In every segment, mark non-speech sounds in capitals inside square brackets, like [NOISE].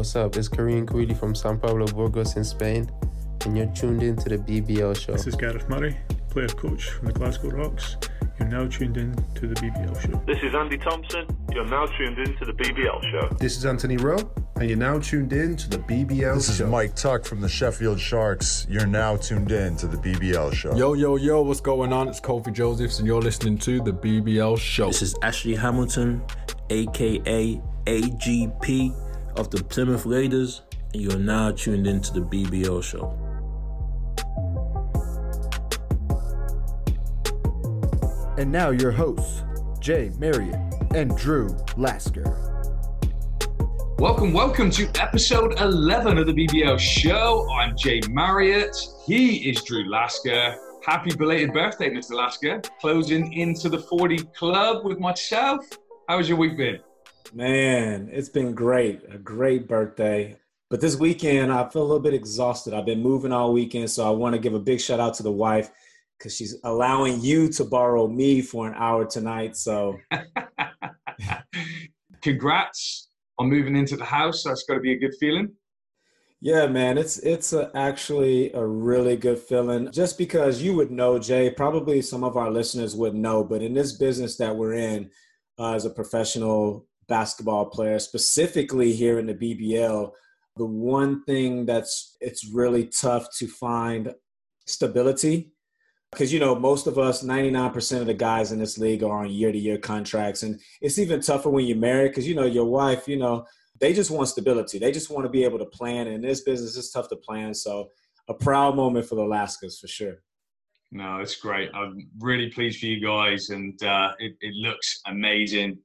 What's up? It's Kareem Cooley from San Pablo Burgos in Spain, and you're tuned in to the BBL show. This is Gareth Murray, player coach from the Glasgow Rocks. You're now tuned in to the BBL show. This is Andy Thompson. You're now tuned in to the BBL show. This is Anthony Rowe, and you're now tuned in to the BBL This show. This is Mike Tuck from the Sheffield Sharks. You're now tuned in to the BBL show. Yo, yo, yo, what's going on? It's Kofi Josephs, and you're listening to the BBL show. This is Ashley Hamilton, aka AGP of the Plymouth Raiders, and you are now tuned into the BBL show. And now your hosts, Jay Marriott and Drew Lasker. Welcome, welcome to episode 11 of the BBL show. I'm Jay Marriott. He is Drew Lasker. Happy belated birthday, Mr. Lasker. Closing into the 40 club with myself. How's your week been? Man, it's been great. A great birthday. But this weekend, I feel a little bit exhausted. I've been moving all weekend, so I want to give a big shout out to the wife because she's allowing you to borrow me for an hour tonight. So, [LAUGHS] Congrats on moving into the house. That's got to be a good feeling. yeah, man, it's it's a, actually a really good feeling. Just because you would know, Jay, probably some of our listeners would know, but in this business that we're in, uh, as a professional basketball player, specifically here in the BBL, the one thing that's it's really tough to find stability. Because you know most of us 99% of the guys in this league are on year-to-year contracts. And it's even tougher when you're married because you know your wife you know they just want stability. They just want to be able to plan. And in this business it's tough to plan. So a proud moment for the Laskers for sure. No, it's great. I'm really pleased for you guys, and uh, it, it looks amazing.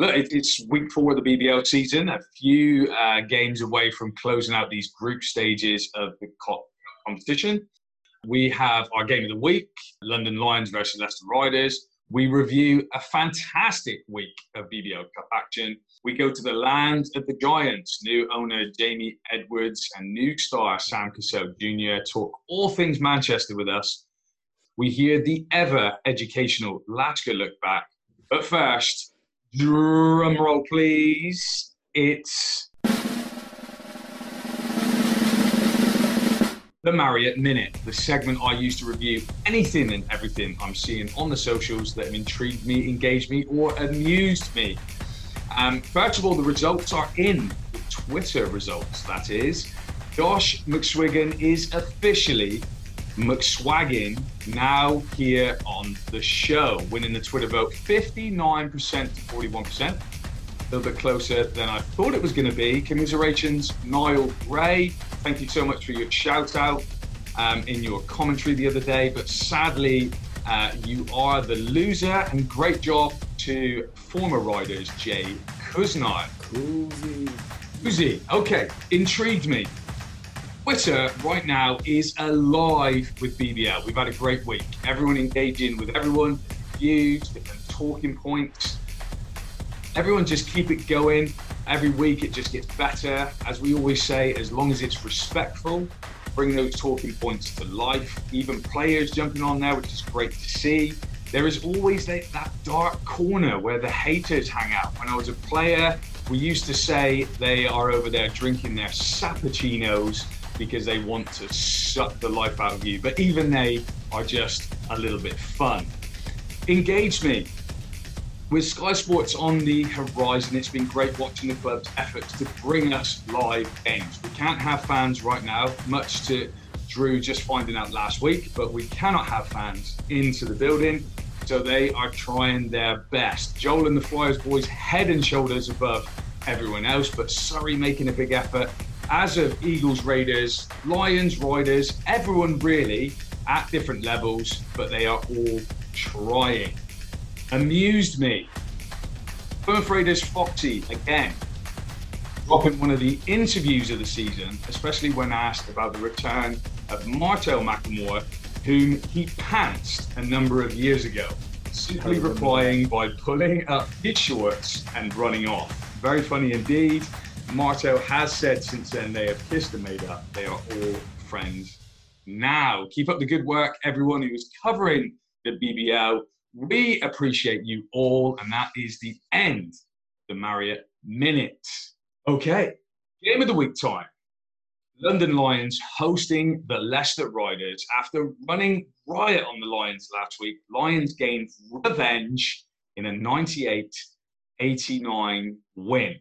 Look, it, it's week four of the BBL season, a few uh, games away from closing out these group stages of the co- competition. We have our game of the week London Lions versus Leicester Riders. We review a fantastic week of BBL Cup action. We go to the land of the Giants. New owner Jamie Edwards and new star Sam Cassell Jr. talk all things Manchester with us. We hear the ever educational Lasker look back. But first, drum roll, please. It's the Marriott Minute, the segment I use to review anything and everything I'm seeing on the socials that have intrigued me, engaged me, or amused me. Um, first of all, the results are in. The Twitter results, that is. Josh McSwiggan is officially McSwaggin now here on the show, winning the Twitter vote 59% to 41%. A little bit closer than I thought it was going to be. Commiserations, Niall Gray. Thank you so much for your shout out um, in your commentary the other day. But sadly, uh, you are the loser. And great job to former riders, Jay Kuznai. Cozy. Uzi, okay, intrigued me. Twitter right now is alive with BBL. We've had a great week. Everyone engaging with everyone, views, different talking points. Everyone just keep it going. Every week it just gets better. As we always say, as long as it's respectful, bring those talking points to life. Even players jumping on there, which is great to see. There is always that, that dark corner where the haters hang out. When I was a player, we used to say they are over there drinking their sappuccinos because they want to suck the life out of you. But even they are just a little bit fun. Engage me. With Sky Sports on the horizon, it's been great watching the club's efforts to bring us live games. We can't have fans right now, much to Drew just finding out last week, but we cannot have fans into the building. So they are trying their best. Joel and the Flyers boys head and shoulders above everyone else, but Surrey making a big effort. As of Eagles, Raiders, Lions, Riders, everyone really at different levels, but they are all trying. Amused me. Plymouth Raiders Foxy again dropping one of the interviews of the season, especially when asked about the return of Martel McLemore, whom he pantsed a number of years ago, simply replying by pulling up his shorts and running off. Very funny indeed. Martel has said since then they have kissed and made up. They are all friends now. Keep up the good work, everyone who is covering the BBL. We appreciate you all, and that is the end the Marriott Minute. Okay, Game of the week time. London Lions hosting the Leicester Riders. After running riot on the Lions last week, Lions gained revenge in a 98 89 win.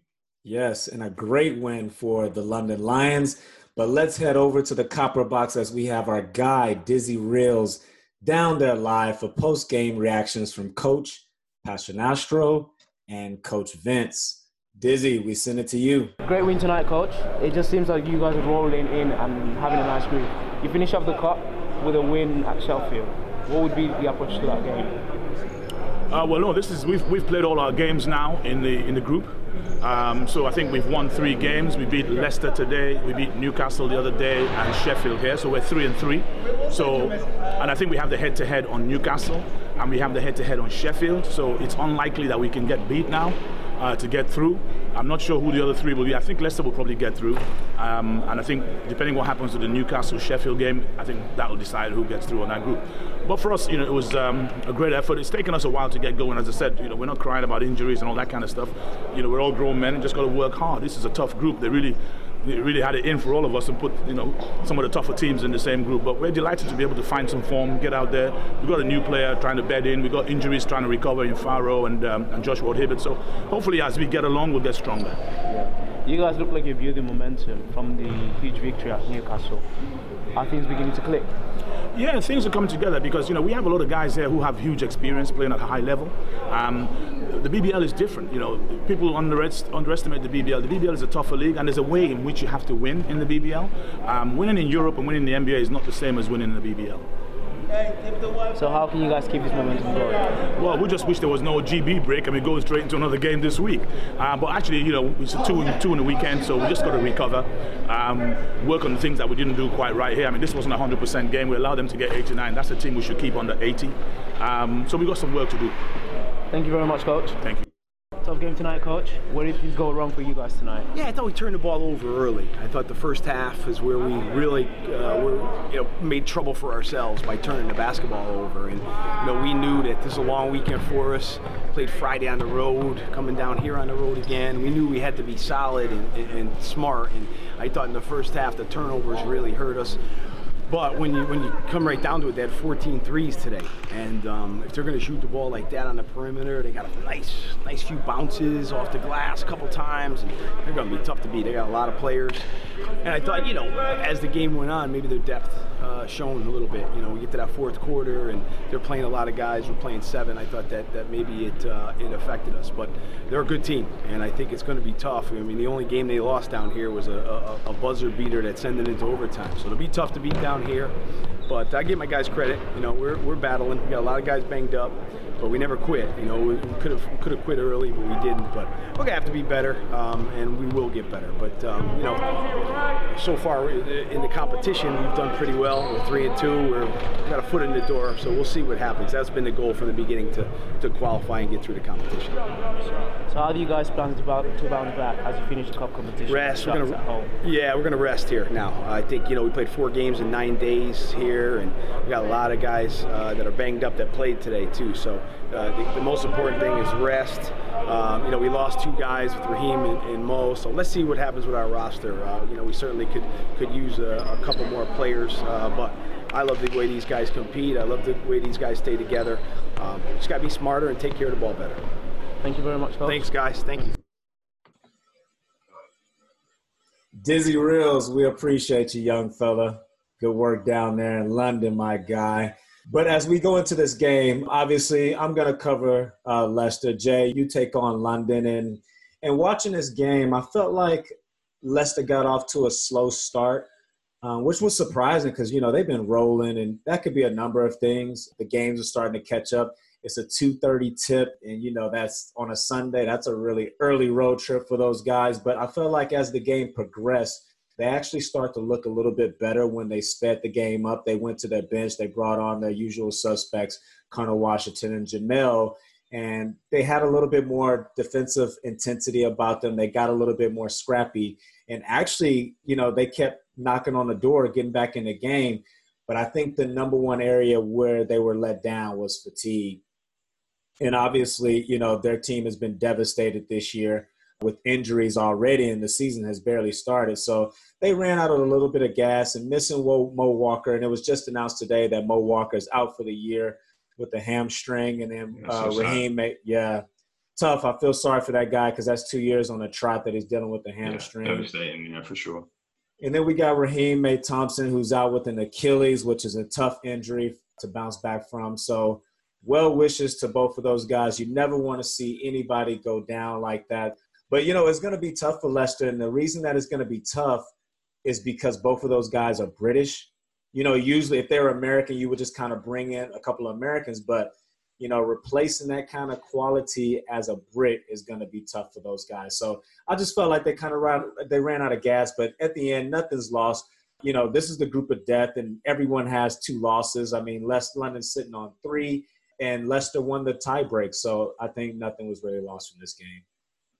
Yes, and a great win for the London Lions. But let's head over to the Copper Box as we have our guy, Dizzy Reels, down there live for post game reactions from Coach Paternostro and Coach Vince. Dizzy, we send it to you. Great win tonight, coach. It just seems like you guys are rolling in and having a nice groove. You finish off the cup with a win at Sheffield. What would be the approach to that game? Uh, well, no. This is we've we've played all our games now in the in the group. Um, so I think we've won three games. We beat Leicester today. We beat Newcastle the other day, and Sheffield here. So we're three and three. So, and I think we have the head-to-head on Newcastle, and we have the head-to-head on Sheffield. So it's unlikely that we can get beat now uh, to get through. I'm not sure who the other three will be. I think Leicester will probably get through. Um, and I think depending what happens to the Newcastle Sheffield game, I think that will decide who gets through on that group. But for us, you know, it was um, a great effort. It's taken us a while to get going. As I said, you know, we're not crying about injuries and all that kind of stuff. You know, we're all grown men and just got to work hard. This is a tough group. They really really had it in for all of us and put you know some of the tougher teams in the same group. But we're delighted to be able to find some form, get out there. We've got a new player trying to bed in. We've got injuries trying to recover in Faro and um, and Josh Ward-Hibbert. So hopefully as we get along, we'll get stronger. Yeah. You guys look like you're the momentum from the huge victory at Newcastle. Are things beginning to click? Yeah, things are coming together because you know we have a lot of guys here who have huge experience playing at a high level. Um, the BBL is different. You know, people underestimate the BBL. The BBL is a tougher league, and there's a way in which you have to win in the BBL. Um, winning in Europe and winning in the NBA is not the same as winning in the BBL. So how can you guys keep this momentum going? Well, we just wish there was no GB break and we go straight into another game this week. Uh, but actually, you know, it's a two in, two in the weekend, so we just got to recover, um, work on the things that we didn't do quite right here. I mean, this wasn't a 100% game. We allowed them to get 89. That's a team we should keep under 80. Um, so we've got some work to do. Thank you very much, coach. Thank you. Tough game tonight, coach. What did things go wrong for you guys tonight? Yeah, I thought we turned the ball over early. I thought the first half is where we really uh, were, you know, made trouble for ourselves by turning the basketball over. And you know, we knew that this is a long weekend for us. Played Friday on the road, coming down here on the road again. We knew we had to be solid and, and, and smart. And I thought in the first half the turnovers really hurt us. But when you when you come right down to it, they had 14 threes today, and um, if they're going to shoot the ball like that on the perimeter, they got a nice nice few bounces off the glass a couple times, and they're going to be tough to beat. They got a lot of players, and I thought you know as the game went on, maybe their depth uh, shown a little bit. You know, we get to that fourth quarter, and they're playing a lot of guys. We're playing seven. I thought that that maybe it uh, it affected us, but they're a good team, and I think it's going to be tough. I mean, the only game they lost down here was a, a, a buzzer beater that sent it into overtime, so it'll be tough to beat down here. But I give my guys credit. You know, we're, we're battling. We got a lot of guys banged up, but we never quit. You know, we could have could have quit early, but we didn't. But we're gonna have to be better, um, and we will get better. But um, you know, so far in the competition, we've done pretty well. We're three and two. We're got a foot in the door, so we'll see what happens. That's been the goal from the beginning to, to qualify and get through the competition. So how do you guys plan to bounce, to bounce back as you finish the cup competition? Rest. We're gonna yeah, we're gonna rest here now. I think you know we played four games in nine days here, and we got a lot of guys uh, that are banged up that played today too. So uh, the, the, most important thing is rest. Um, you know, we lost two guys with Raheem and, and, Mo, so let's see what happens with our roster. Uh, you know, we certainly could could use a, a couple more players, uh, but I love the way these guys compete. I love the way these guys stay together. Um, just got to be smarter and take care of the ball better. Thank you very much, folks. Thanks, guys. Thank you. Dizzy Reels, we appreciate you, young fella. Good work down there in London, my guy. But as we go into this game, obviously, I'm going to cover uh, Leicester. Jay, you take on London, and and watching this game, I felt like Leicester got off to a slow start, um, which was surprising because you know they've been rolling, and that could be a number of things. The games are starting to catch up. It's a 2:30 tip, and you know that's on a Sunday. That's a really early road trip for those guys. But I felt like as the game progressed they actually start to look a little bit better when they sped the game up. They went to their bench, they brought on their usual suspects, Conner Washington and Jamel, and they had a little bit more defensive intensity about them. They got a little bit more scrappy. And actually, you know, they kept knocking on the door, getting back in the game. But I think the number one area where they were let down was fatigue. And obviously, you know, their team has been devastated this year with injuries already, and the season has barely started. So they ran out of a little bit of gas and missing Mo, Mo Walker. And it was just announced today that Mo Walker is out for the year with the hamstring. And then uh, so Raheem, yeah, tough. I feel sorry for that guy because that's two years on the trot that he's dealing with the hamstring. Yeah, devastating, yeah, for sure. And then we got Raheem May Thompson, who's out with an Achilles, which is a tough injury to bounce back from. So, well wishes to both of those guys. You never want to see anybody go down like that. But, you know, it's going to be tough for Leicester. And the reason that it's going to be tough is because both of those guys are British. You know, usually if they were American, you would just kind of bring in a couple of Americans. But you know, replacing that kind of quality as a Brit is going to be tough for those guys. So I just felt like they kind of ran, they ran out of gas, but at the end, nothing's lost. You know, this is the group of death, and everyone has two losses. I mean, Leicester London's sitting on three, and Leicester won the tiebreak. So I think nothing was really lost from this game.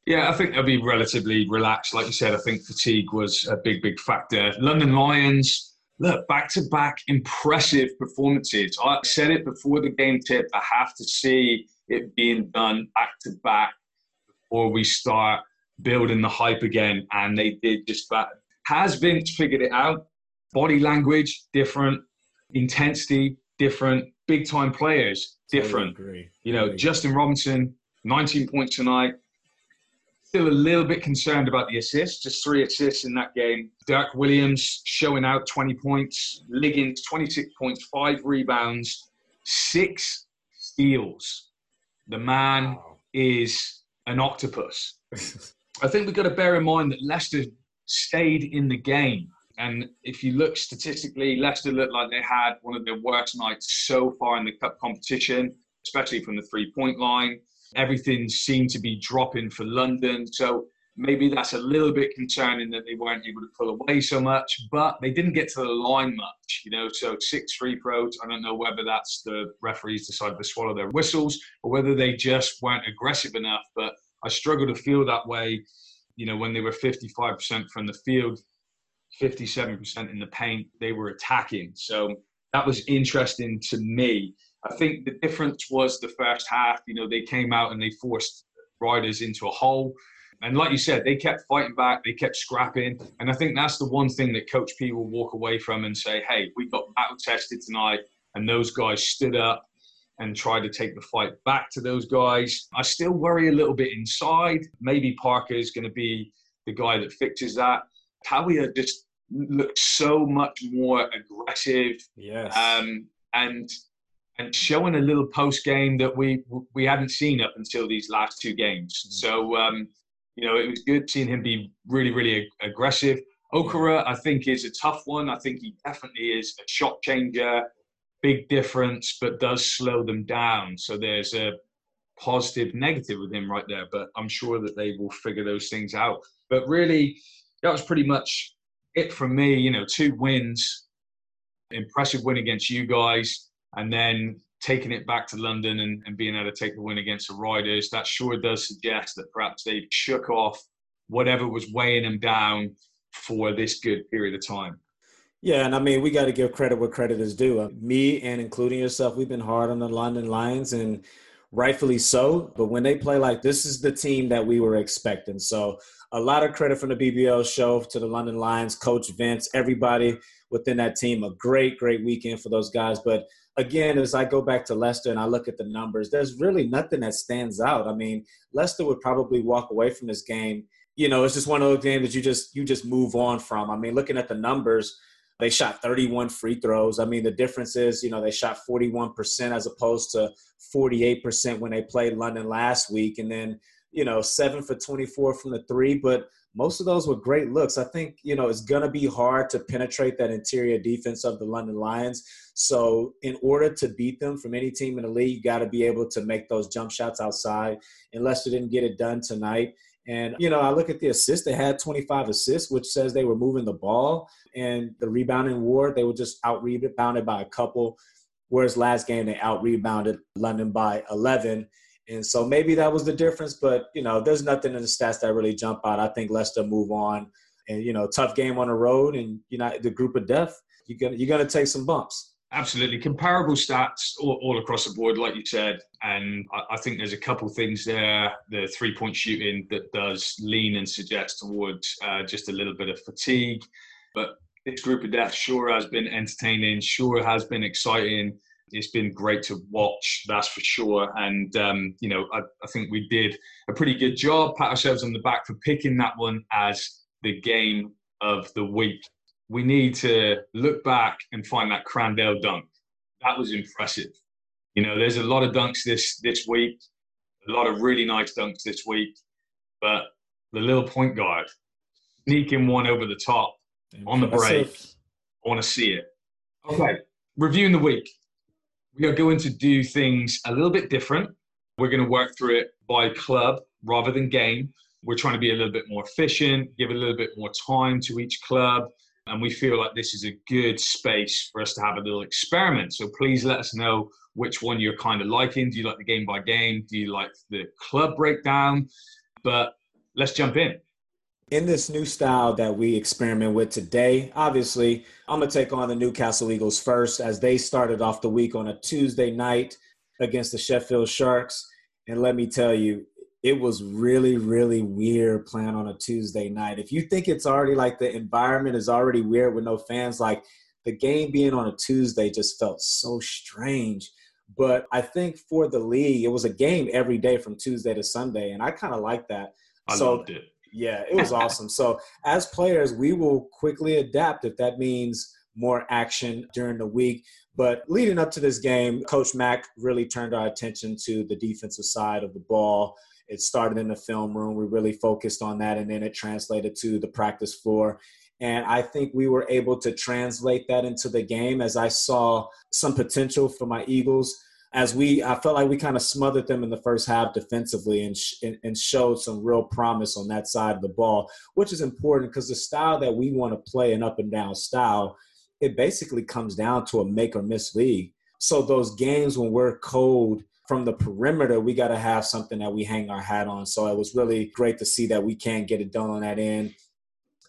Yeah, I think they'll be relatively relaxed. Like you said, I think fatigue was a big, big factor. London Lions look, back to back impressive performances. I said it before the game tip. I have to see it being done back to back before we start building the hype again. And they did just that. Has Vince figured it out? Body language, different. Intensity, different. Big time players, different. You know, Justin Robinson, 19 points tonight still a little bit concerned about the assists, just three assists in that game. Dirk Williams showing out 20 points, Liggins 26 points, five rebounds, six steals. The man is an octopus. I think we've got to bear in mind that Leicester stayed in the game. And if you look statistically, Leicester looked like they had one of their worst nights so far in the cup competition, especially from the three point line everything seemed to be dropping for London. So maybe that's a little bit concerning that they weren't able to pull away so much, but they didn't get to the line much, you know. So six free throws. I don't know whether that's the referees decided to swallow their whistles or whether they just weren't aggressive enough. But I struggle to feel that way, you know, when they were 55% from the field, 57% in the paint, they were attacking. So that was interesting to me. I think the difference was the first half. You know, they came out and they forced riders into a hole. And like you said, they kept fighting back, they kept scrapping. And I think that's the one thing that Coach P will walk away from and say, hey, we got battle tested tonight. And those guys stood up and tried to take the fight back to those guys. I still worry a little bit inside. Maybe Parker is going to be the guy that fixes that. Tawia just looked so much more aggressive. Yes. Um, and and showing a little post game that we we hadn't seen up until these last two games. Mm. So um, you know, it was good seeing him be really really ag- aggressive. Okura, I think, is a tough one. I think he definitely is a shot changer, big difference, but does slow them down. So there's a positive, negative with him right there. But I'm sure that they will figure those things out. But really, that was pretty much it from me. You know, two wins, impressive win against you guys and then taking it back to London and, and being able to take the win against the Riders, that sure does suggest that perhaps they shook off whatever was weighing them down for this good period of time. Yeah, and I mean, we got to give credit where credit is due. Me and including yourself, we've been hard on the London Lions, and rightfully so. But when they play like this, is the team that we were expecting. So, a lot of credit from the BBL show to the London Lions, Coach Vince, everybody within that team. A great, great weekend for those guys. But again, as I go back to Leicester and I look at the numbers, there's really nothing that stands out. I mean, Leicester would probably walk away from this game. You know, it's just one of those games that you just you just move on from. I mean, looking at the numbers, they shot 31 free throws. I mean, the difference is, you know, they shot 41% as opposed to 48% when they played London last week, and then you know, seven for 24 from the three, but most of those were great looks. I think, you know, it's going to be hard to penetrate that interior defense of the London Lions. So, in order to beat them from any team in the league, you got to be able to make those jump shots outside. And Leicester didn't get it done tonight. And, you know, I look at the assists, they had 25 assists, which says they were moving the ball. And the rebounding war, they were just out rebounded by a couple. Whereas last game, they out rebounded London by 11. And so maybe that was the difference, but you know, there's nothing in the stats that really jump out. I think Leicester move on, and you know, tough game on the road, and you know, the group of death, you're gonna you're gonna take some bumps. Absolutely. Comparable stats all, all, across the board, like you said. And I, I think there's a couple things there. The three point shooting that does lean and suggest towards uh, just a little bit of fatigue. But this group of death sure has been entertaining, sure has been exciting. It's been great to watch, that's for sure. And, um, you know, I, I think we did a pretty good job, pat ourselves on the back for picking that one as the game of the week we need to look back and find that Crandell dunk. That was impressive. You know, there's a lot of dunks this this week, a lot of really nice dunks this week, but the little point guard sneaking one over the top on the break. I want to see it. Okay, reviewing the week. We are going to do things a little bit different. We're going to work through it by club rather than game. We're trying to be a little bit more efficient, give a little bit more time to each club and we feel like this is a good space for us to have a little experiment. So please let us know which one you're kind of liking. Do you like the game by game? Do you like the club breakdown? But let's jump in. In this new style that we experiment with today, obviously, I'm going to take on the Newcastle Eagles first as they started off the week on a Tuesday night against the Sheffield Sharks. And let me tell you, it was really, really weird playing on a Tuesday night. If you think it's already like the environment is already weird with no fans, like the game being on a Tuesday just felt so strange. But I think for the league, it was a game every day from Tuesday to Sunday, and I kind of like that. I so, loved it. Yeah, it was awesome. So as players, we will quickly adapt if that means more action during the week. But leading up to this game, Coach Mack really turned our attention to the defensive side of the ball it started in the film room. We really focused on that, and then it translated to the practice floor. And I think we were able to translate that into the game as I saw some potential for my Eagles. As we, I felt like we kind of smothered them in the first half defensively and, sh- and showed some real promise on that side of the ball, which is important because the style that we want to play, an up and down style, it basically comes down to a make or miss league. So those games when we're cold from the perimeter, we got to have something that we hang our hat on. So it was really great to see that we can get it done on that end.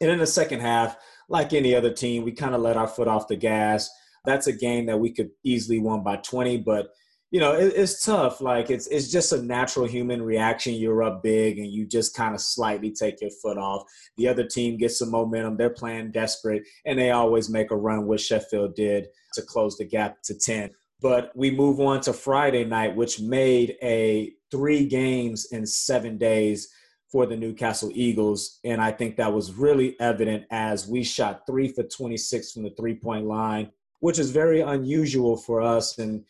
And in the second half, like any other team, we kind of let our foot off the gas. That's a game that we could easily won by 20, but you know it, it's tough. Like it's it's just a natural human reaction. You're up big and you just kind of slightly take your foot off. The other team gets some momentum. They're playing desperate, and they always make a run, which Sheffield did to close the gap to 10. But we move on to Friday night, which made a three games in seven days for the Newcastle Eagles. And I think that was really evident as we shot three for 26 from the three point line, which is very unusual for us. And,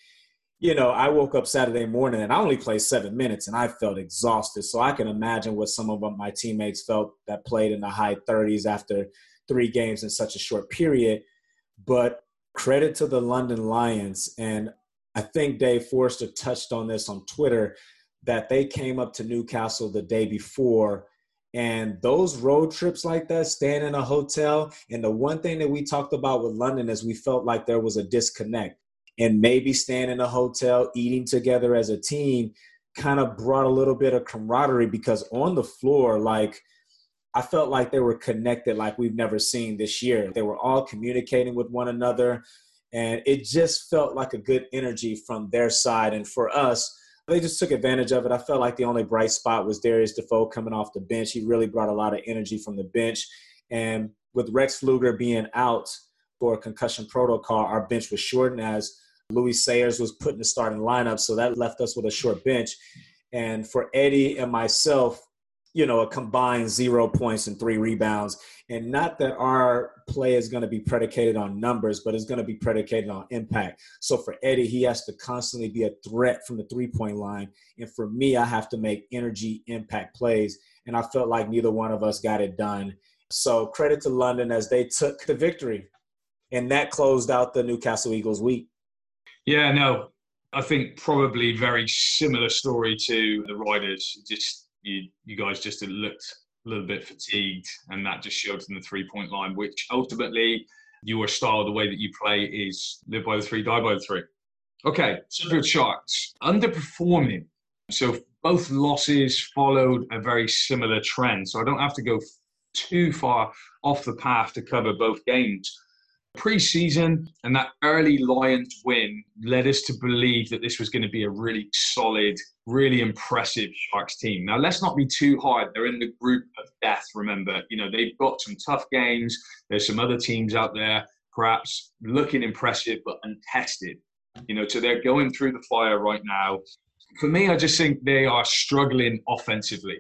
you know, I woke up Saturday morning and I only played seven minutes and I felt exhausted. So I can imagine what some of my teammates felt that played in the high 30s after three games in such a short period. But credit to the London Lions. And I think Dave Forster touched on this on Twitter that they came up to Newcastle the day before. And those road trips like that, staying in a hotel. And the one thing that we talked about with London is we felt like there was a disconnect. And maybe staying in a hotel, eating together as a team kind of brought a little bit of camaraderie because on the floor, like, I felt like they were connected like we've never seen this year. They were all communicating with one another, and it just felt like a good energy from their side. And for us, they just took advantage of it. I felt like the only bright spot was Darius Defoe coming off the bench. He really brought a lot of energy from the bench. And with Rex Pflueger being out for a concussion protocol, our bench was shortened as Louis Sayers was put in the starting lineup. So that left us with a short bench. And for Eddie and myself, you know, a combined zero points and three rebounds. And not that our play is going to be predicated on numbers, but it's going to be predicated on impact. So for Eddie, he has to constantly be a threat from the three point line. And for me, I have to make energy impact plays. And I felt like neither one of us got it done. So credit to London as they took the victory. And that closed out the Newcastle Eagles week. Yeah, no, I think probably very similar story to the Riders. Just you you guys just looked a little bit fatigued, and that just showed in the three point line, which ultimately your style, the way that you play, is live by the three, die by the three. Okay, Sheffield Sharks underperforming. So both losses followed a very similar trend. So I don't have to go too far off the path to cover both games. Pre-season and that early Lions win led us to believe that this was going to be a really solid, really impressive Sharks team. Now let's not be too hard. They're in the group of death. Remember, you know they've got some tough games. There's some other teams out there, perhaps looking impressive but untested. You know, so they're going through the fire right now. For me, I just think they are struggling offensively.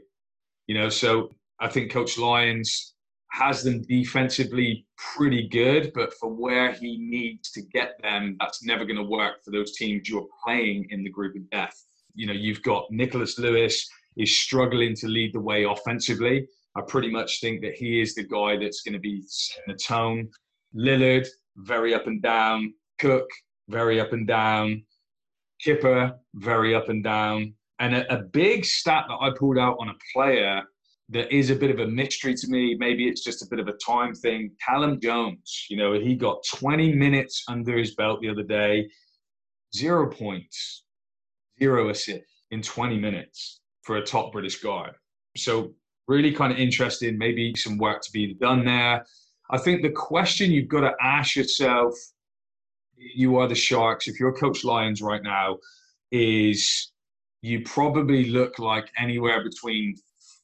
You know, so I think Coach Lyons has them defensively pretty good, but for where he needs to get them, that's never going to work for those teams you're playing in the group of death. You know, you've got Nicholas Lewis is struggling to lead the way offensively. I pretty much think that he is the guy that's going to be setting the tone. Lillard, very up and down. Cook, very up and down. Kipper, very up and down. And a, a big stat that I pulled out on a player that is a bit of a mystery to me. Maybe it's just a bit of a time thing. Callum Jones, you know, he got 20 minutes under his belt the other day, zero points, zero assists in 20 minutes for a top British guard. So, really kind of interesting. Maybe some work to be done there. I think the question you've got to ask yourself, you are the Sharks, if you're Coach Lyons right now, is you probably look like anywhere between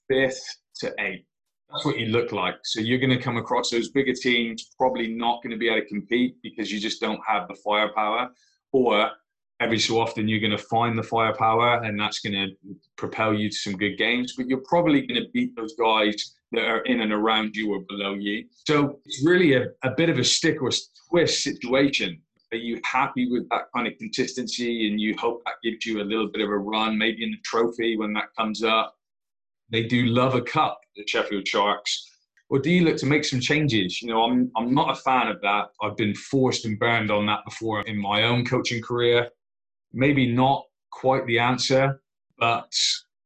fifth to eighth. That's what you look like. So you're going to come across those bigger teams, probably not going to be able to compete because you just don't have the firepower. Or every so often you're going to find the firepower and that's going to propel you to some good games. But you're probably going to beat those guys that are in and around you or below you. So it's really a, a bit of a stick or twist situation. Are you happy with that kind of consistency and you hope that gives you a little bit of a run, maybe in the trophy when that comes up? They do love a cup, the Sheffield Sharks. Or do you look to make some changes? You know, I'm, I'm not a fan of that. I've been forced and burned on that before in my own coaching career. Maybe not quite the answer, but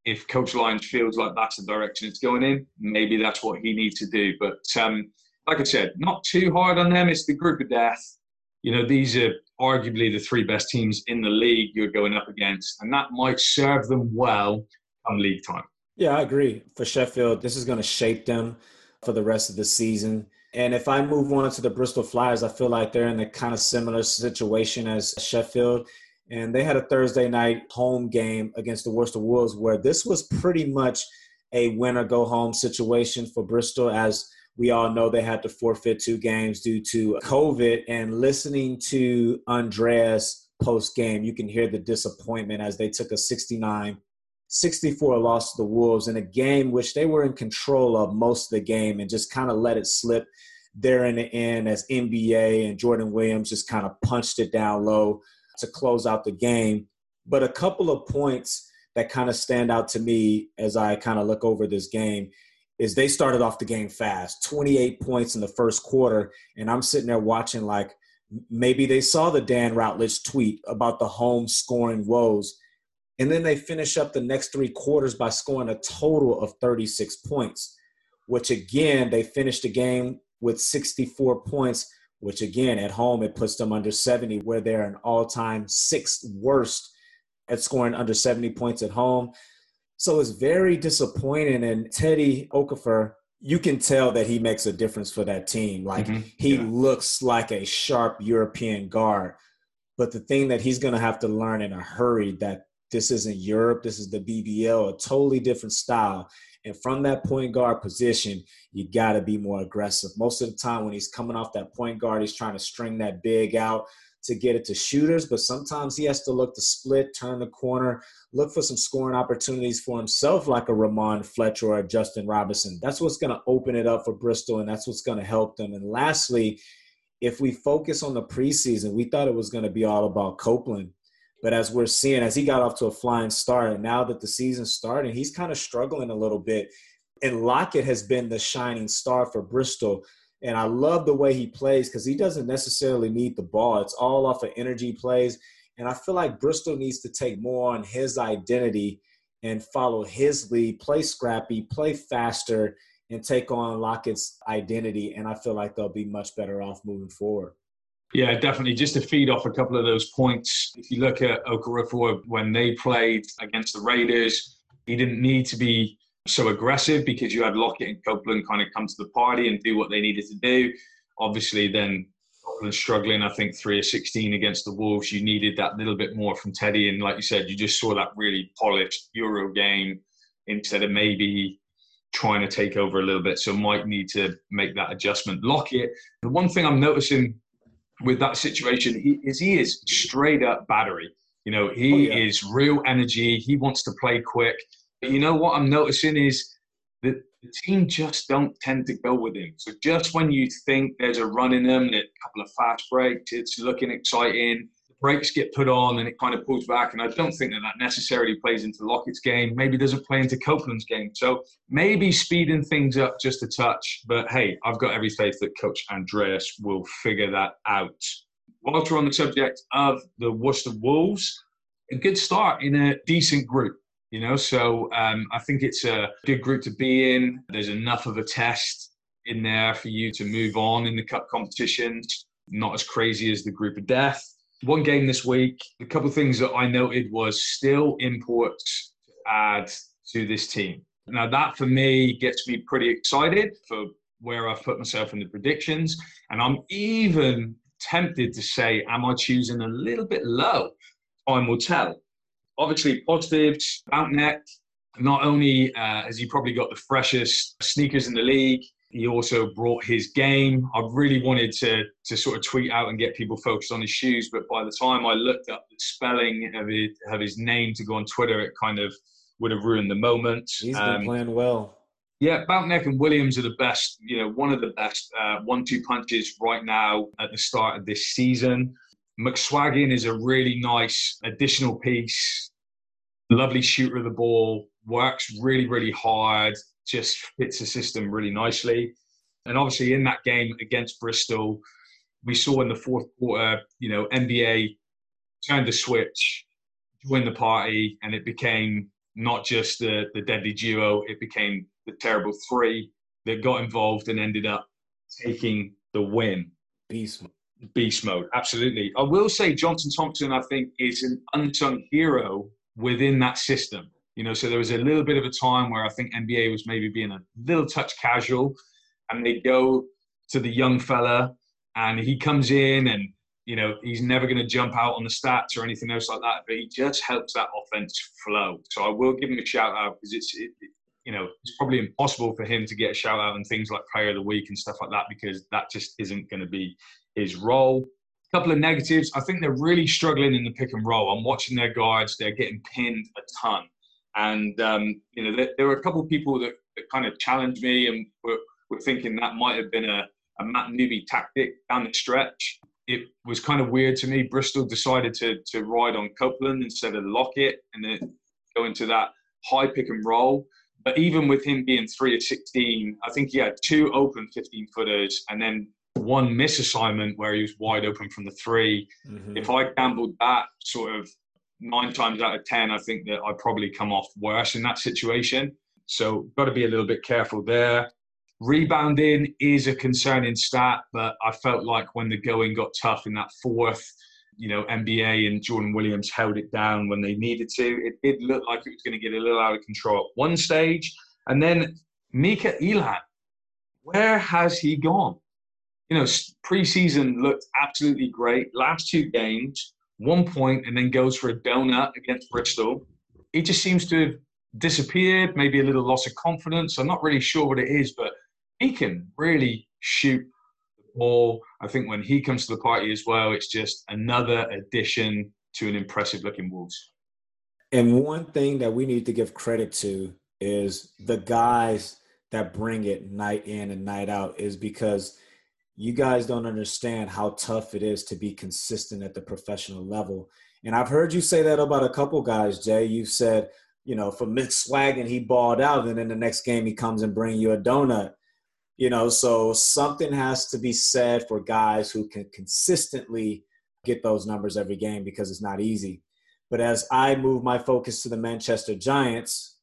if Coach Lyons feels like that's the direction it's going in, maybe that's what he needs to do. But um, like I said, not too hard on them. It's the group of death. You know, these are arguably the three best teams in the league you're going up against, and that might serve them well come league time. Yeah, I agree. For Sheffield, this is going to shape them for the rest of the season. And if I move on to the Bristol Flyers, I feel like they're in a kind of similar situation as Sheffield. And they had a Thursday night home game against the Worcester Wolves where this was pretty much a win or go home situation for Bristol. As we all know, they had to forfeit two games due to COVID. And listening to Andreas post game, you can hear the disappointment as they took a 69 64 loss to the Wolves in a game which they were in control of most of the game and just kind of let it slip there in the end as NBA and Jordan Williams just kind of punched it down low to close out the game. But a couple of points that kind of stand out to me as I kind of look over this game is they started off the game fast 28 points in the first quarter. And I'm sitting there watching like maybe they saw the Dan Routledge tweet about the home scoring woes and then they finish up the next three quarters by scoring a total of 36 points, which again, they finished the game with 64 points, which again, at home, it puts them under 70, where they're an all time sixth worst at scoring under 70 points at home. So it's very disappointing. And Teddy Okereafor, you can tell that he makes a difference for that team. Like mm-hmm. he yeah. looks like a sharp European guard. But the thing that he's going to have to learn in a hurry that this isn't Europe. This is the BBL, a totally different style. And from that point guard position, you got to be more aggressive. Most of the time, when he's coming off that point guard, he's trying to string that big out to get it to shooters. But sometimes he has to look to split, turn the corner, look for some scoring opportunities for himself, like a Rahmon Fletcher or a Justin Robinson. That's what's going to open it up for Bristol, and that's what's going to help them. And lastly, if we focus on the preseason, we thought it was going to be all about Copeland but as we're seeing, as he got off to a flying start, and now that the season's starting, he's kind of struggling a little bit. And Lockett has been the shining star for Bristol. And I love the way he plays because he doesn't necessarily need the ball. It's all off of energy plays. And I feel like Bristol needs to take more on his identity and follow his lead, play scrappy, play faster, and take on Lockett's identity. And I feel like they'll be much better off moving forward. Yeah, definitely. Just to feed off a couple of those points, if you look at Okoronkwo when they played against the Raiders, he didn't need to be so aggressive because you had Lockett and Copeland kind of come to the party and do what they needed to do. Obviously, then Copeland struggling. I think three or 16 against the Wolves. You needed that little bit more from Teddy. And like you said, you just saw that really polished Euro game instead of maybe trying to take over a little bit. So might need to make that adjustment. Lockett, the one thing I'm noticing with that situation he, is he is straight up battery. You know, he oh, yeah. is real energy. He wants to play quick. But you know what I'm noticing is that the team just don't tend to go with him. So just when you think there's a run in them, a couple of fast breaks, it's looking exciting. Brakes get put on and it kind of pulls back. And I don't think that that necessarily plays into Lockett's game. Maybe doesn't play into Copeland's game. So maybe speeding things up just a touch. But hey, I've got every faith that Coach Andreas will figure that out. Whilst we're on the subject of the Worcester Wolves, a good start in a decent group you know so um, i think it's a good group to be in there's enough of a test in there for you to move on in the cup competitions not as crazy as the group of death one game this week a couple of things that i noted was still imports to add to this team. Now that for me gets me pretty excited for where i've put myself in the predictions. And i'm even tempted to say am i choosing a little bit low? Time will tell. Obviously positives. Boutneck, not only uh, has he probably got the freshest sneakers in the league, he also brought his game. I really wanted to to sort of tweet out and get people focused on his shoes, but by the time I looked up the spelling of his, of his name to go on Twitter, it kind of would have ruined the moment. He's been um, playing well. Yeah, Boutneck and Williams are the best, you know, one of the best uh, one-two punches right now at the start of this season. McSwaggin is a really nice additional piece lovely shooter of the ball, works really, really hard, just fits the system really nicely. And obviously, in that game against Bristol, we saw in the fourth quarter, you know, NBA turned the switch, joined the party, and it became not just the, the deadly duo, it became the terrible three that got involved and ended up taking the win. Beast mode. Beast mode, absolutely. I will say Johnson Thompson, I think, is an unsung hero within that system. You know, so there was a little bit of a time where I think NBA was maybe being a little touch casual, and they go to the young fella, and he comes in, and you know he's never going to jump out on the stats or anything else like that, but he just helps that offense flow. So I will give him a shout out because it's it, you know it's probably impossible for him to get a shout out and things like Player of the Week and stuff like that because that just isn't going to be his role A couple of negatives. I think they're really struggling in the pick and roll. I'm watching their guards; they're getting pinned a ton, and um, you know there, there, were a couple of people that, that kind of challenged me and were, were thinking that might have been a, a Matt Newby tactic down the stretch. It was kind of weird to me. Bristol decided to to ride on Copeland instead of Lockett and then go into that high pick and roll. But even with him being three of 16, I think he had two open 15 footers and then one miss assignment where he was wide open from the 3 mm-hmm. If I gambled that sort of nine times out of 10, I think that I'd probably come off worse in that situation. So, got to be a little bit careful there. Rebounding is a concerning stat, but I felt like when the going got tough in that fourth, you know, NBA and Jordan Williams held it down when they needed to. It did look like it was going to get a little out of control at one stage. And then Mika Elam, where has he gone? you know, preseason looked absolutely great. Last two games, one point, and then goes for a donut against Bristol. He just seems to have disappeared, maybe a little loss of confidence. I'm not really sure what it is, but he can really shoot the ball. I think when he comes to the party as well, it's just another addition to an impressive looking Wolves. And one thing that we need to give credit to is the guys that bring it night in and night out is because – you guys don't understand how tough it is to be consistent at the professional level. And I've heard you say that about a couple guys, Jay. You've said, you know, for McSwaggin, he balled out, and then the next game he comes and bring you a donut. You know, so something has to be said for guys who can consistently get those numbers every game because it's not easy. But as I move my focus to the Manchester Giants,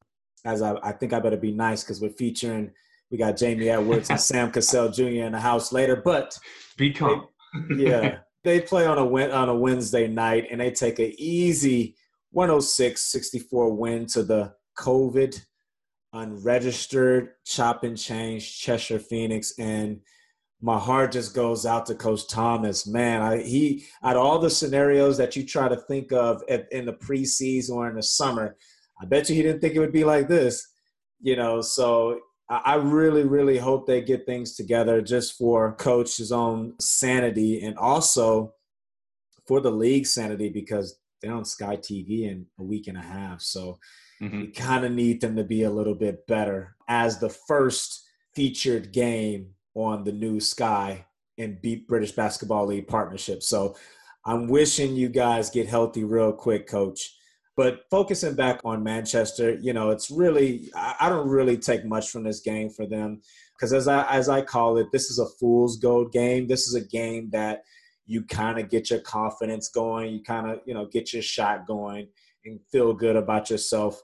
as I, I think I better be nice because we're featuring – we got Jamie Edwards and [LAUGHS] Sam Cassell Jr. in the house later. But be calm. They, [LAUGHS] yeah, they play on a on a Wednesday night and they take an easy 106-64 win to the COVID unregistered chop and change Cheshire Phoenix. And my heart just goes out to Coach Thomas. Man, I, he out all the scenarios that you try to think of at, in the preseason or in the summer, I bet you he didn't think it would be like this. You know, so I, really, really hope they get things together just for Coach's own sanity and also for the league sanity because they're on Sky TV in a week and a half. So mm-hmm. you kind of need them to be a little bit better as the first featured game on the new Sky and beat British Basketball League partnership. So I'm wishing you guys get healthy real quick, coach. But focusing back on Manchester, you know, it's really I don't really take much from this game for them because as I as I call it, this is a fool's gold game. This is a game that you kind of get your confidence going, you kind of you know get your shot going and feel good about yourself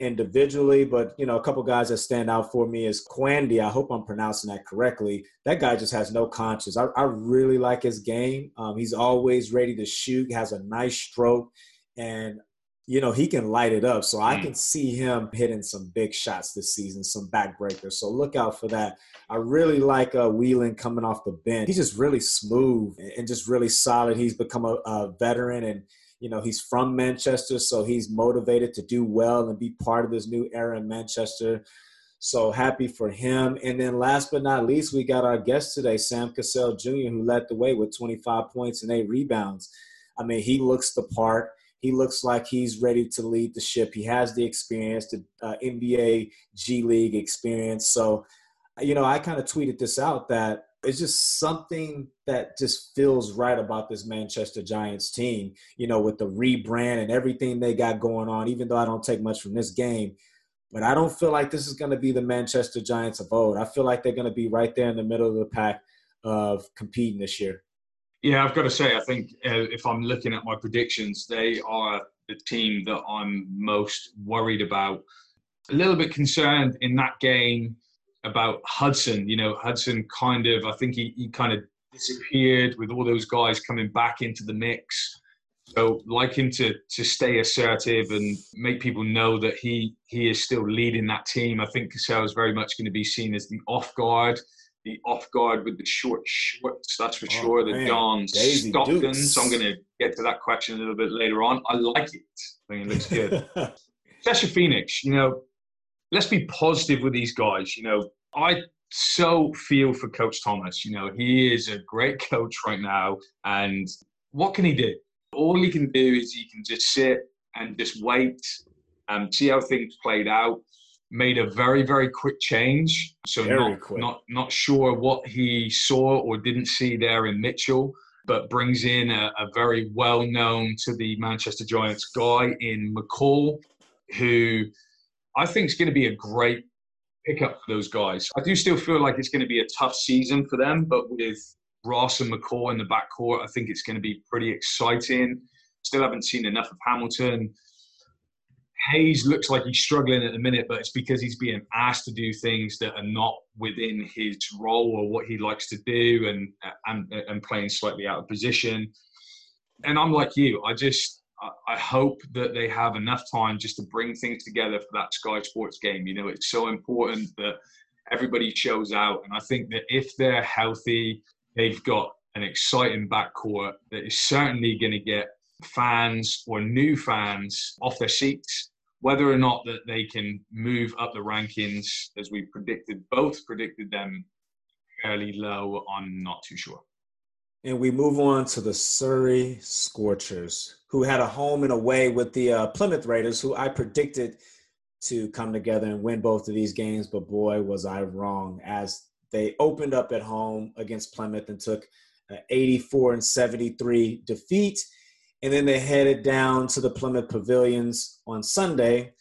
individually, but you know, a couple guys that stand out for me is Kouande. I hope I'm pronouncing that correctly. That guy just has no conscience. I, I really like his game. Um, he's always ready to shoot. Has a nice stroke, and you know he can light it up. So I mm. can see him hitting some big shots this season, some backbreakers. So look out for that. I really like uh, Whelan coming off the bench. He's just really smooth and just really solid. He's become a, a veteran and you know he's from manchester so he's motivated to do well and be part of this new era in manchester so happy for him and then last but not least we got our guest today sam cassell jr who led the way with 25 points and 8 rebounds i mean he looks the part he looks like he's ready to lead the ship he has the experience the uh, nba g league experience so you know i kind of tweeted this out that it's just something that just feels right about this Manchester Giants team, you know, with the rebrand and everything they got going on, even though I don't take much from this game. But I don't feel like this is going to be the Manchester Giants of old. I feel like they're going to be right there in the middle of the pack of competing this year. Yeah, I've got to say, I think uh, if I'm looking at my predictions, they are the team that I'm most worried about. A little bit concerned in that game about Hudson. You know, Hudson kind of, I think he, he kind of disappeared with all those guys coming back into the mix. So, like him to to stay assertive and make people know that he he is still leading that team. I think Cassell is very much going to be seen as the off guard, the off guard with the short shorts. That's for oh, sure. The man. Don Stockton. So I'm going to get to that question a little bit later on. I like it. I think it looks good. [LAUGHS] Especially Phoenix. You know, let's be positive with these guys. You know, I so feel for Coach Thomas. You know, he is a great coach right now. And what can he do? All he can do is he can just sit and just wait and see how things played out. Made a very, very quick change. So not, quick. not not sure what he saw or didn't see there in Mitchell, but brings in a, a very well known to the Manchester Giants guy in McCall, who I think is going to be a great pick up for those guys. I do still feel like it's going to be a tough season for them, but with Ross and McCall in the backcourt, I think it's going to be pretty exciting. Still haven't seen enough of Hamilton. Hayes looks like he's struggling at the minute, but it's because he's being asked to do things that are not within his role or what he likes to do, and and and playing slightly out of position. And I'm like you, I just I hope that they have enough time just to bring things together for that Sky Sports game. You know, it's so important that everybody shows out. And I think that if they're healthy, they've got an exciting backcourt that is certainly going to get fans or new fans off their seats. Whether or not that they can move up the rankings, as we predicted, both predicted them fairly low, I'm not too sure. And we move on to the Surrey Scorchers, who had a home and away with the uh, Plymouth Raiders, who I predicted to come together and win both of these games. But boy, was I wrong as they opened up at home against Plymouth and took an 84 and 73 defeat. And then they headed down to the Plymouth Pavilions on Sunday,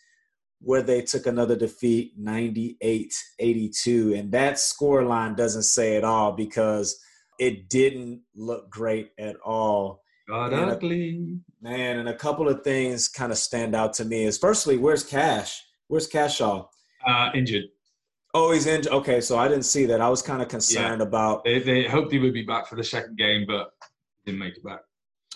where they took another defeat 98 82. And that scoreline doesn't say it all because it didn't look great at all. Got ugly. man, and a couple of things kind of stand out to me is firstly, where's Cash? Where's Cashaw? Uh, injured. Oh, he's injured. Okay, so I didn't see that. I was kind of concerned yeah. about. They, they hoped he would be back for the second game, but didn't make it back.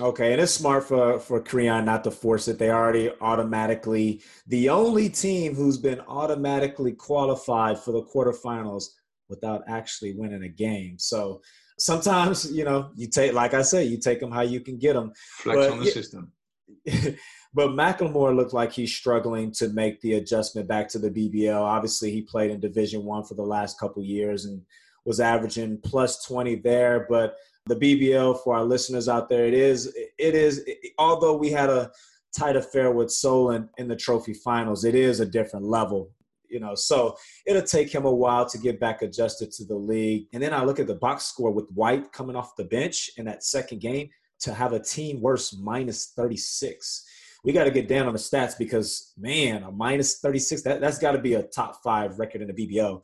Okay, and it's smart for for Creon not to force it. They already automatically the only team who's been automatically qualified for the quarterfinals without actually winning a game. So sometimes, you know, you take, like I said, you take them how you can get them. Flex But, on the yeah, system. [LAUGHS] but Macklemore looked like he's struggling to make the adjustment back to the BBL. Obviously, he played in Division One for the last couple years and was averaging plus 20 there. But the BBL for our listeners out there, it is it is although we had a tight affair with Solent in the trophy finals, it is a different level. You know, so it'll take him a while to get back adjusted to the league. And then I look at the box score with White coming off the bench in that second game to have a team worse minus 36 we got to get down on the stats because man, a minus 36, that, that's got to be a top five record in the BBL.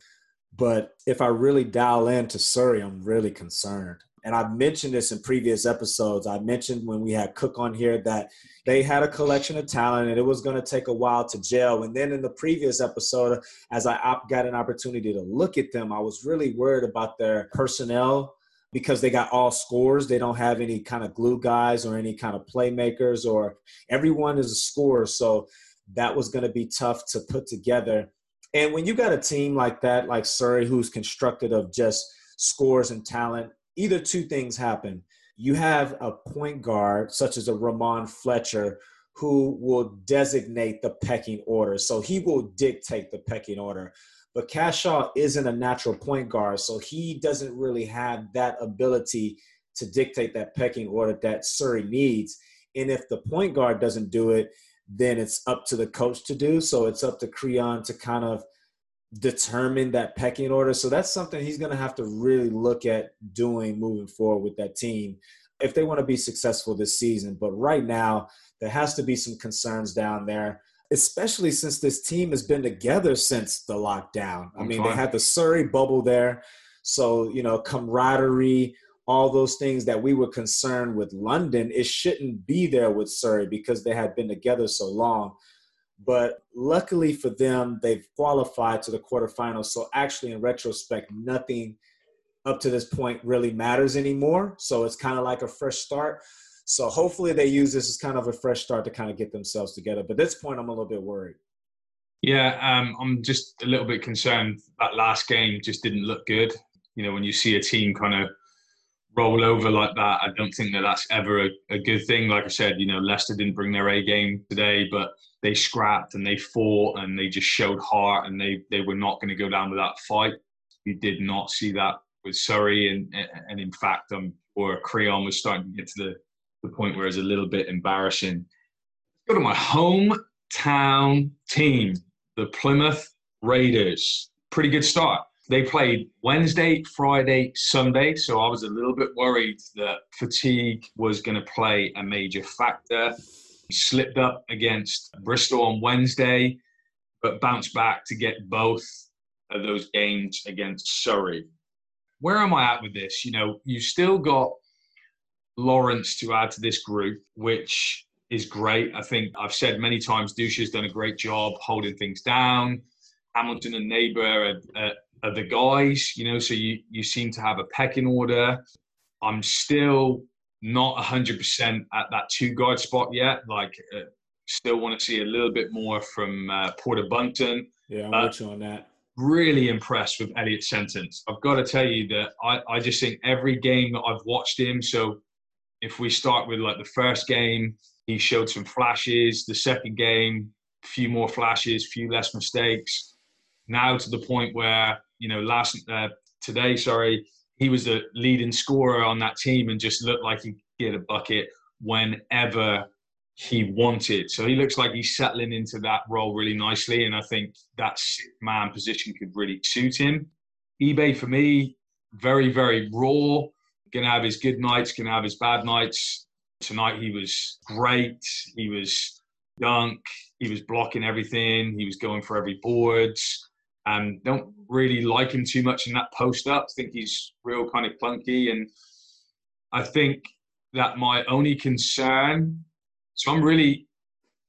But if I really dial in to Surrey, I'm really concerned. And I've mentioned this in previous episodes. I mentioned when we had Cook on here that they had a collection of talent and it was going to take a while to gel. And then in the previous episode, as I got an opportunity to look at them, I was really worried about their personnel because they got all scores. They don't have any kind of glue guys or any kind of playmakers, or everyone is a scorer. So that was going to be tough to put together. And when you got a team like that, like Surrey, who's constructed of just scores and talent, either two things happen. You have a point guard, such as a Rahmon Fletcher, who will designate the pecking order. So he will dictate the pecking order. But Cashaw isn't a natural point guard, so he doesn't really have that ability to dictate that pecking order that Surrey needs. And if the point guard doesn't do it, then it's up to the coach to do. So it's up to Creon to kind of determine that pecking order. So that's something he's going to have to really look at doing moving forward with that team if they want to be successful this season. But right now, there has to be some concerns down there especially since this team has been together since the lockdown. I mean, they had the Surrey bubble there. So, you know, camaraderie, all those things that we were concerned with London, it shouldn't be there with Surrey because they had been together so long. But luckily for them, they've qualified to the quarterfinals. So, actually, in retrospect, nothing up to this point really matters anymore. So, it's kind of like a fresh start. So hopefully they use this as kind of a fresh start to kind of get themselves together. But at this point, I'm a little bit worried. Yeah, um, I'm just a little bit concerned. That last game just didn't look good. You know, when you see a team kind of roll over like that, I don't think that that's ever a, a good thing. Like I said, you know, Leicester didn't bring their A game today, but they scrapped and they fought and they just showed heart and they, they were not going to go down without fight. You did not see that with Surrey, and and in fact, um, or Creon was starting to get to the the point where it's a little bit embarrassing. Go to my hometown team, the Plymouth Raiders. Pretty good start. They played Wednesday, Friday, Sunday, so I was a little bit worried that fatigue was going to play a major factor. Slipped up against Bristol on Wednesday, but bounced back to get both of those games against Surrey. Where am I at with this? You know, you still got Lawrence to add to this group, which is great. I think I've said many times, Douche has done a great job holding things down. Hamilton and Neighbour are, are, are, the guys, you know, so you, you seem to have a pecking order. I'm still not 100% at that two guard spot yet. Like, uh, still want to see a little bit more from uh, Porter Bunton. Yeah, I'm uh, you on that. Really impressed with Elliot Sentence. I've got to tell you that I, I just think every game that I've watched him, so if we start with like the first game, he showed some flashes. The second game, a few more flashes, few less mistakes. Now to the point where you know last uh, today, sorry, he was the leading scorer on that team and just looked like he could get a bucket whenever he wanted. So he looks like he's settling into that role really nicely, and I think that man position could really suit him. Ibeh for me, very very raw Gonna have his good nights, gonna have his bad nights. Tonight he was great. He was dunk. He was blocking everything. He was going for every boards. Um, don't really like him too much in that post up. I think he's real kind of clunky. And I think that my only concern, so I'm really,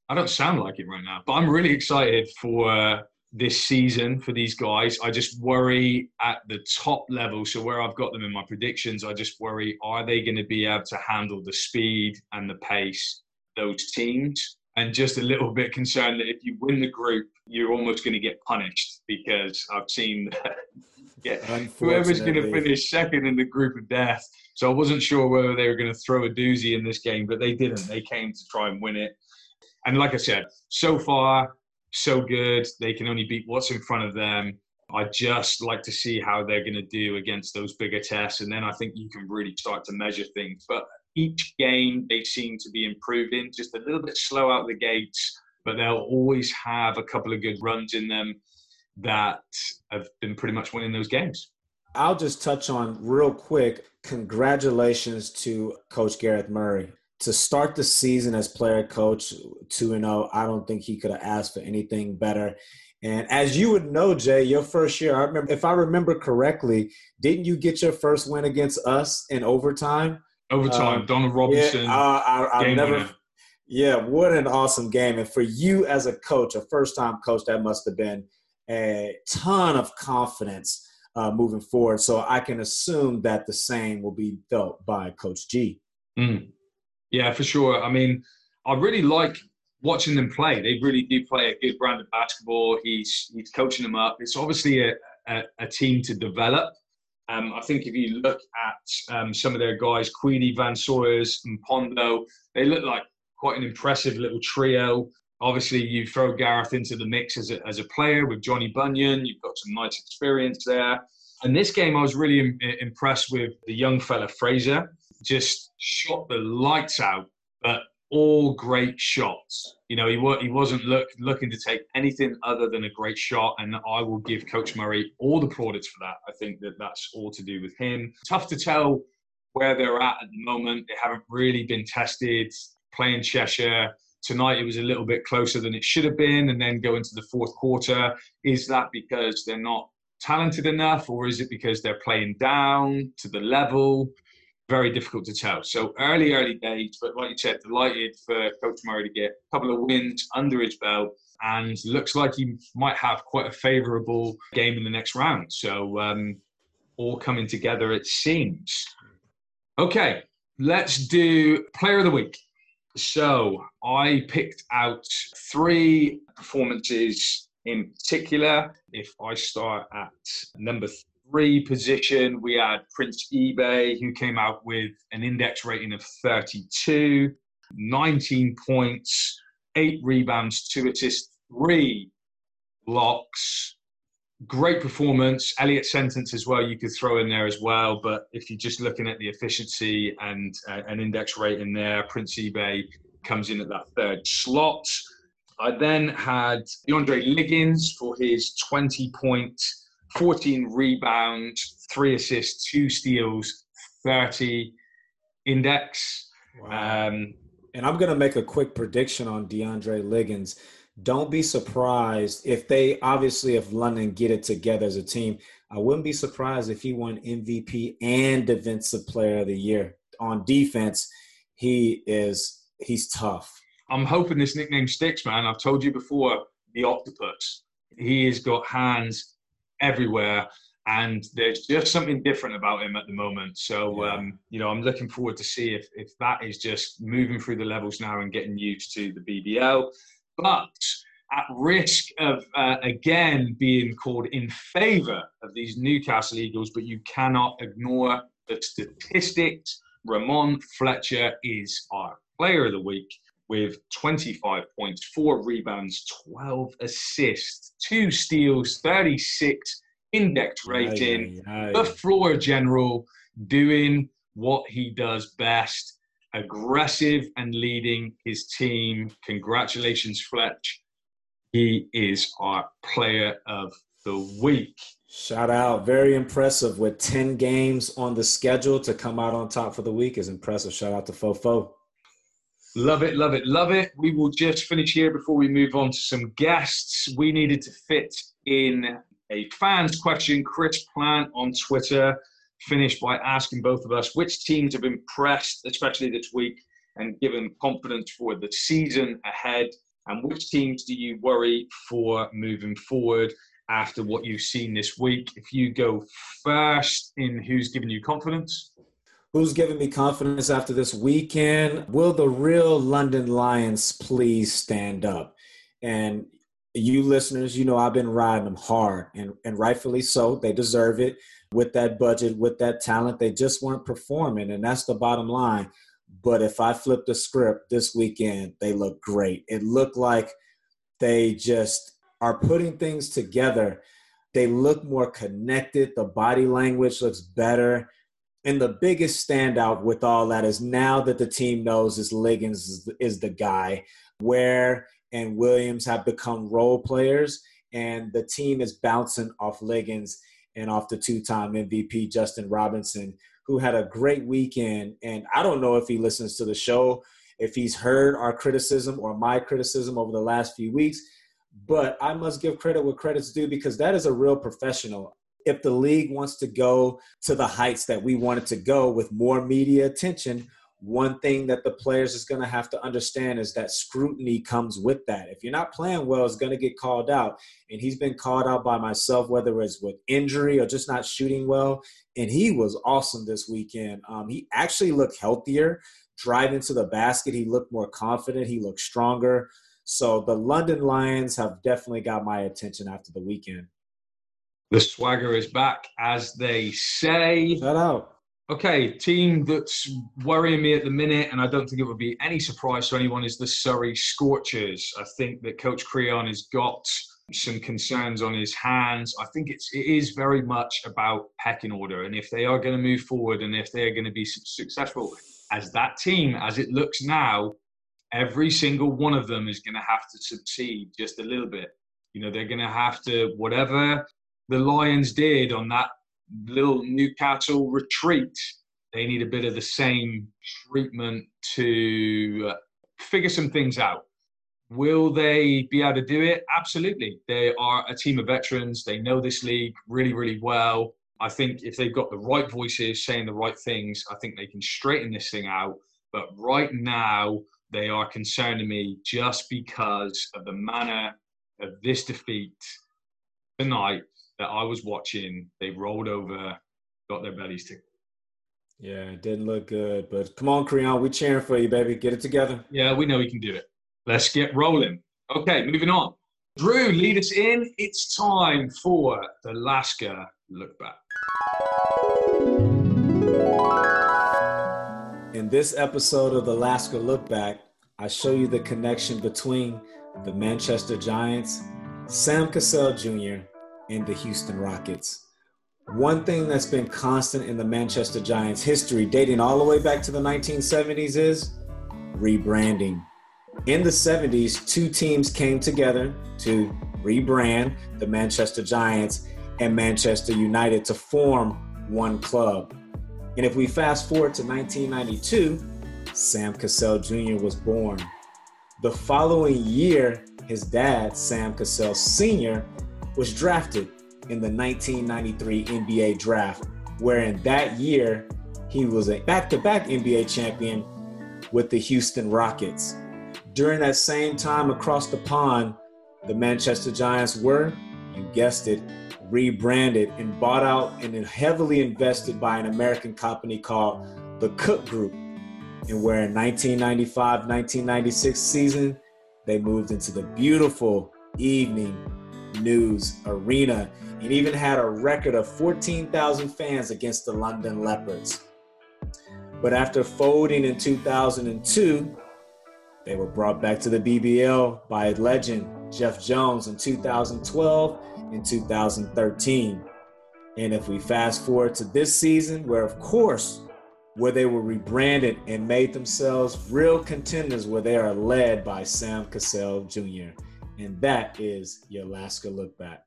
I don't sound like it right now, but I'm really excited for uh, this season for these guys. I just worry at the top level. So where I've got them in my predictions, I just worry: are they going to be able to handle the speed and the pace those teams? And just a little bit concerned that if you win the group, you're almost going to get punished because I've seen [LAUGHS] yeah, whoever's going to finish second in the group of death. So I wasn't sure whether they were going to throw a doozy in this game, but they didn't. They came to try and win it. And like I said, so far, so good. They can only beat what's in front of them. I just like to see how they're going to do against those bigger tests, and then I think you can really start to measure things. But each game, they seem to be improving, just a little bit slow out the gates, but they'll always have a couple of good runs in them that have been pretty much winning those games. I'll just touch on real quick. Congratulations to Coach Gareth Murray. To start the season as player coach 2 0, I don't think he could have asked for anything better. And as you would know, Jay, your first year, I remember, if I remember correctly, didn't you get your first win against us in overtime? Overtime, um, Donald Robinson. Yeah, I, I, I never. Winner. Yeah, what an awesome game! And for you as a coach, a first-time coach, that must have been a ton of confidence uh, moving forward. So I can assume that the same will be felt by Coach G. Mm. Yeah, for sure. I mean, I really like watching them play. They really do play a good brand of basketball. He's he's coaching them up. It's obviously a, a, a team to develop. Um, I think if you look at um, some of their guys, Queenie, Van Sawyers, and Pondo, they look like quite an impressive little trio. Obviously, you throw Gareth into the mix as a, as a player with Johnny Bunyan. You've got some nice experience there. And this game, I was really Im- impressed with the young fella Fraser. Just shot the lights out, but all great shots. You know, he, wa- he wasn't look, looking to take anything other than a great shot, and I will give Coach Murray all the plaudits for that. I think that that's all to do with him. Tough to tell where they're at at the moment. They haven't really been tested playing Cheshire. Tonight it was a little bit closer than it should have been, and then go into the fourth quarter. Is that because they're not talented enough, or is it because they're playing down to the level? Very difficult to tell. So early, early days, but like you said, delighted for Coach Murray to get a couple of wins under his belt and looks like he might have quite a favourable game in the next round. So um, all coming together, it seems. Okay, let's do Player of the Week. So I picked out three performances in particular. If I start at number three position, we had Prince Ibeh, who came out with an index rating of 32, 19 points, eight rebounds, two assists, three blocks. Great performance. Elliot Sentence as well, you could throw in there as well. But if you're just looking at the efficiency and uh, an index rating there, Prince Ibeh comes in at that third slot. I then had DeAndre Liggins for his 20 point 14 rebounds, three assists, two steals, 30 index. Wow. Um, and I'm going to make a quick prediction on DeAndre Liggins. Don't be surprised if they obviously, if London get it together as a team, I wouldn't be surprised if he won MVP and Defensive Player of the Year. On defense, he is he's tough. I'm hoping this nickname sticks, man. I've told you before, the octopus. He has got hands everywhere. And there's just something different about him at the moment. So, um, you know, I'm looking forward to see if, if that is just moving through the levels now and getting used to the BBL. But at risk of, uh, again, being called in favor of these Newcastle Eagles, but you cannot ignore the statistics. Rahmon Fletcher is our player of the week with 25 points, four rebounds, 12 assists, two steals, 36 index rating. Aye, aye, aye. The floor general doing what he does best, aggressive and leading his team. Congratulations, Fletch. He is our player of the week. Shout out. Very impressive with 10 games on the schedule to come out on top for the week is impressive. Shout out to Fofo. Love it, love it, love it. We will just finish here before we move on to some guests. We needed to fit in a fans question. Chris Plant on Twitter finished by asking both of us which teams have impressed, especially this week, and given confidence for the season ahead, and which teams do you worry for moving forward after what you've seen this week? If you go first in who's given you confidence. Who's giving me confidence after this weekend? Will the real London Lions please stand up? And you listeners, you know I've been riding them hard, and and rightfully so. They deserve it with that budget, with that talent. They just weren't performing, and that's the bottom line. But if I flip the script this weekend, they look great. It looked like they just are putting things together. They look more connected. The body language looks better. And the biggest standout with all that is now that the team knows is Liggins is, the guy, Ware and Williams have become role players, and the team is bouncing off Liggins and off the two time MVP, Justin Robinson, who had a great weekend. And I don't know if he listens to the show, if he's heard our criticism or my criticism over the last few weeks, but I must give credit where credit's due because that is a real professional. If the league wants to go to the heights that we want it to go with more media attention, one thing that the players is going to have to understand is that scrutiny comes with that. If you're not playing well, it's going to get called out. And he's been called out by myself, whether it's with injury or just not shooting well. And he was awesome this weekend. Um, he actually looked healthier. Driving to the basket, he looked more confident. He looked stronger. So the London Lions have definitely got my attention after the weekend. The swagger is back, as they say. Shout out. Okay, team that's worrying me at the minute, and I don't think it would be any surprise to anyone, is the Surrey Scorchers. I think that Coach Creon has got some concerns on his hands. I think it's it is very much about pecking order, and if they are going to move forward, and if they are going to be successful as that team, as it looks now, every single one of them is going to have to succeed just a little bit. You know, they're going to have to whatever the Lions did on that little Newcastle retreat, they need a bit of the same treatment to uh, figure some things out. Will they be able to do it? Absolutely. They are a team of veterans. They know this league really, really well. I think if they've got the right voices saying the right things, I think they can straighten this thing out. But right now, they are concerning me just because of the manner of this defeat tonight that I was watching, they rolled over, got their bellies tickled. Yeah, it didn't look good. But come on, Creon, we're cheering for you, baby. Get it together. Yeah, we know he can do it. Let's get rolling. Okay, moving on. Drew, lead us in. It's time for the Lasker look back. In this episode of the Lasker Look Back, I show you the connection between the Manchester Giants, Sam Cassell Jr., and the Houston Rockets. One thing that's been constant in the Manchester Giants history, dating all the way back to the 1970s, is rebranding. In the 70s, two teams came together to rebrand the Manchester Giants and Manchester United to form one club. And if we fast forward to 1992, Sam Cassell Jr. was born. The following year, his dad, Sam Cassell Sr., was drafted in the 1993 NBA draft, where in that year he was a back to back NBA champion with the Houston Rockets. During that same time across the pond, the Manchester Giants were, you guessed it, rebranded and bought out and heavily invested by an American company called the Cook Group. And where in 1995 1996 season, they moved into the beautiful evening News Arena and even had a record of 14,000 fans against the London Leopards. But after folding in 2002, they were brought back to the BBL by legend Jeff Jones in 2012 and 2013. And if we fast forward to this season, where of course, where they were rebranded and made themselves real contenders, where they are led by Sam Cassell Jr. And that is your Lasker look back.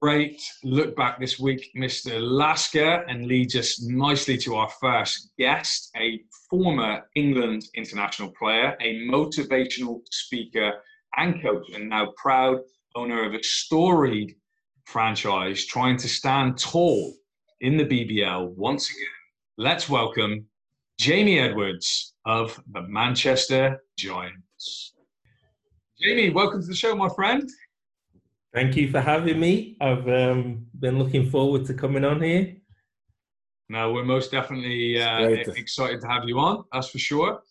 Great look back this week, Mr. Lasker, and leads us nicely to our first guest, a former England international player, a motivational speaker and coach, and now proud owner of a storied franchise trying to stand tall in the BBL once again. Let's welcome Jamie Edwards of the Manchester Giants. Jamie, welcome to the show, my friend. Thank you for having me. I've um, been looking forward to coming on here. No, we're most definitely uh, excited to have you on. That's for sure.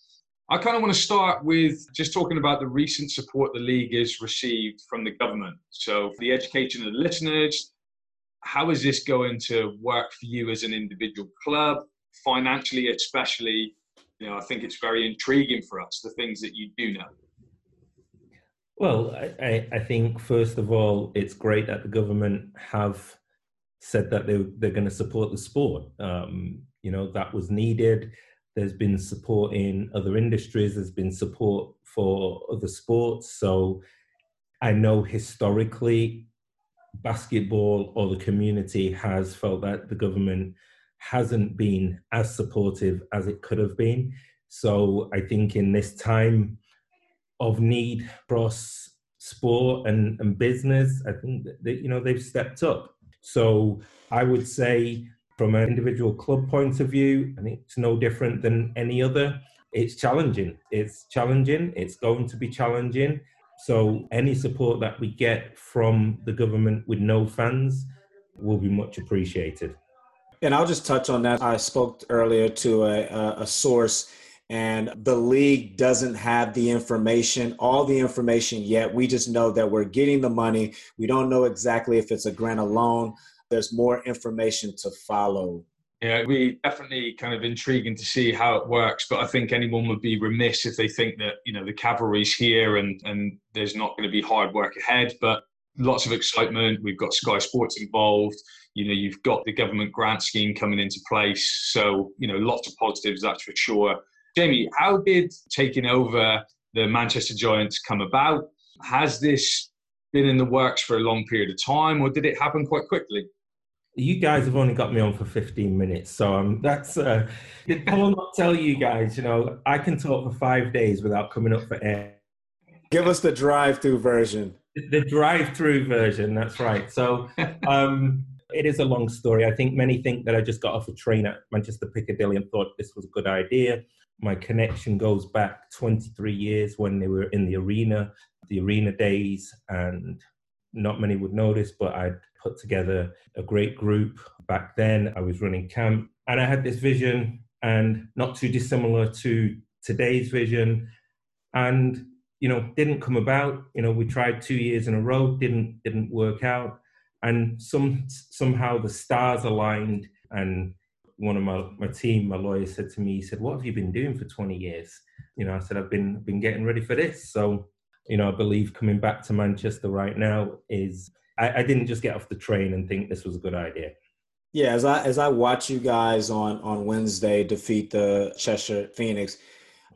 I kind of want to start with just talking about the recent support the league has received from the government. So, for the education of the listeners, how is this going to work for you as an individual club, financially, especially? You know, I think it's very intriguing for us the things that you do know. Well, I, I think first of all, it's great that the government have said that they, they're going to support the sport. Um, you know, that was needed there's been support in other industries, there's been support for other sports. So I know historically, basketball or the community has felt that the government hasn't been as supportive as it could have been. So I think in this time of need across sport and, and business, I think that, you know they've stepped up. So I would say from an individual club point of view, think it's no different than any other. It's challenging. It's challenging. It's going to be challenging. So any support that we get from the government with no fans will be much appreciated. And I'll just touch on that. I spoke earlier to a, a source, and the league doesn't have the information, all the information yet. We just know that we're getting the money. We don't know exactly if it's a grant loan there's more information to follow. Yeah, it'd be definitely kind of intriguing to see how it works. But I think anyone would be remiss if they think that you know the cavalry's here and and there's not going to be hard work ahead. But lots of excitement. We've got Sky Sports involved. You know, you've got the government grant scheme coming into place. So you know, lots of positives, that's for sure. Jamie, how did taking over the Manchester Giants come about? Has this been in the works for a long period of time, or did it happen quite quickly? you guys have only got me on for 15 minutes so um that's uh i will not tell you guys you know i can talk for five days without coming up for air. Give us the drive-through version. The drive-through version that's right. So [LAUGHS] um it is a long story. I think many think that i just got off a train at manchester piccadilly and thought this was a good idea my connection goes back 23 years when they were in the arena the arena days and not many would notice but i'd put together a great group. Back then, I was running camp and I had this vision, and not too dissimilar to today's vision. And you know, didn't come about. You know, we tried two years in a row, didn't didn't work out, and some somehow the stars aligned. And one of my my team, my lawyer, said to me, he said, "What have you been doing for 20 years?" You know, I said, "I've been been getting ready for this." So, you know, I believe coming back to Manchester right now is I, I didn't just get off the train and think this was a good idea. Yeah, as I as I watch you guys on on Wednesday defeat the Cheshire Phoenix,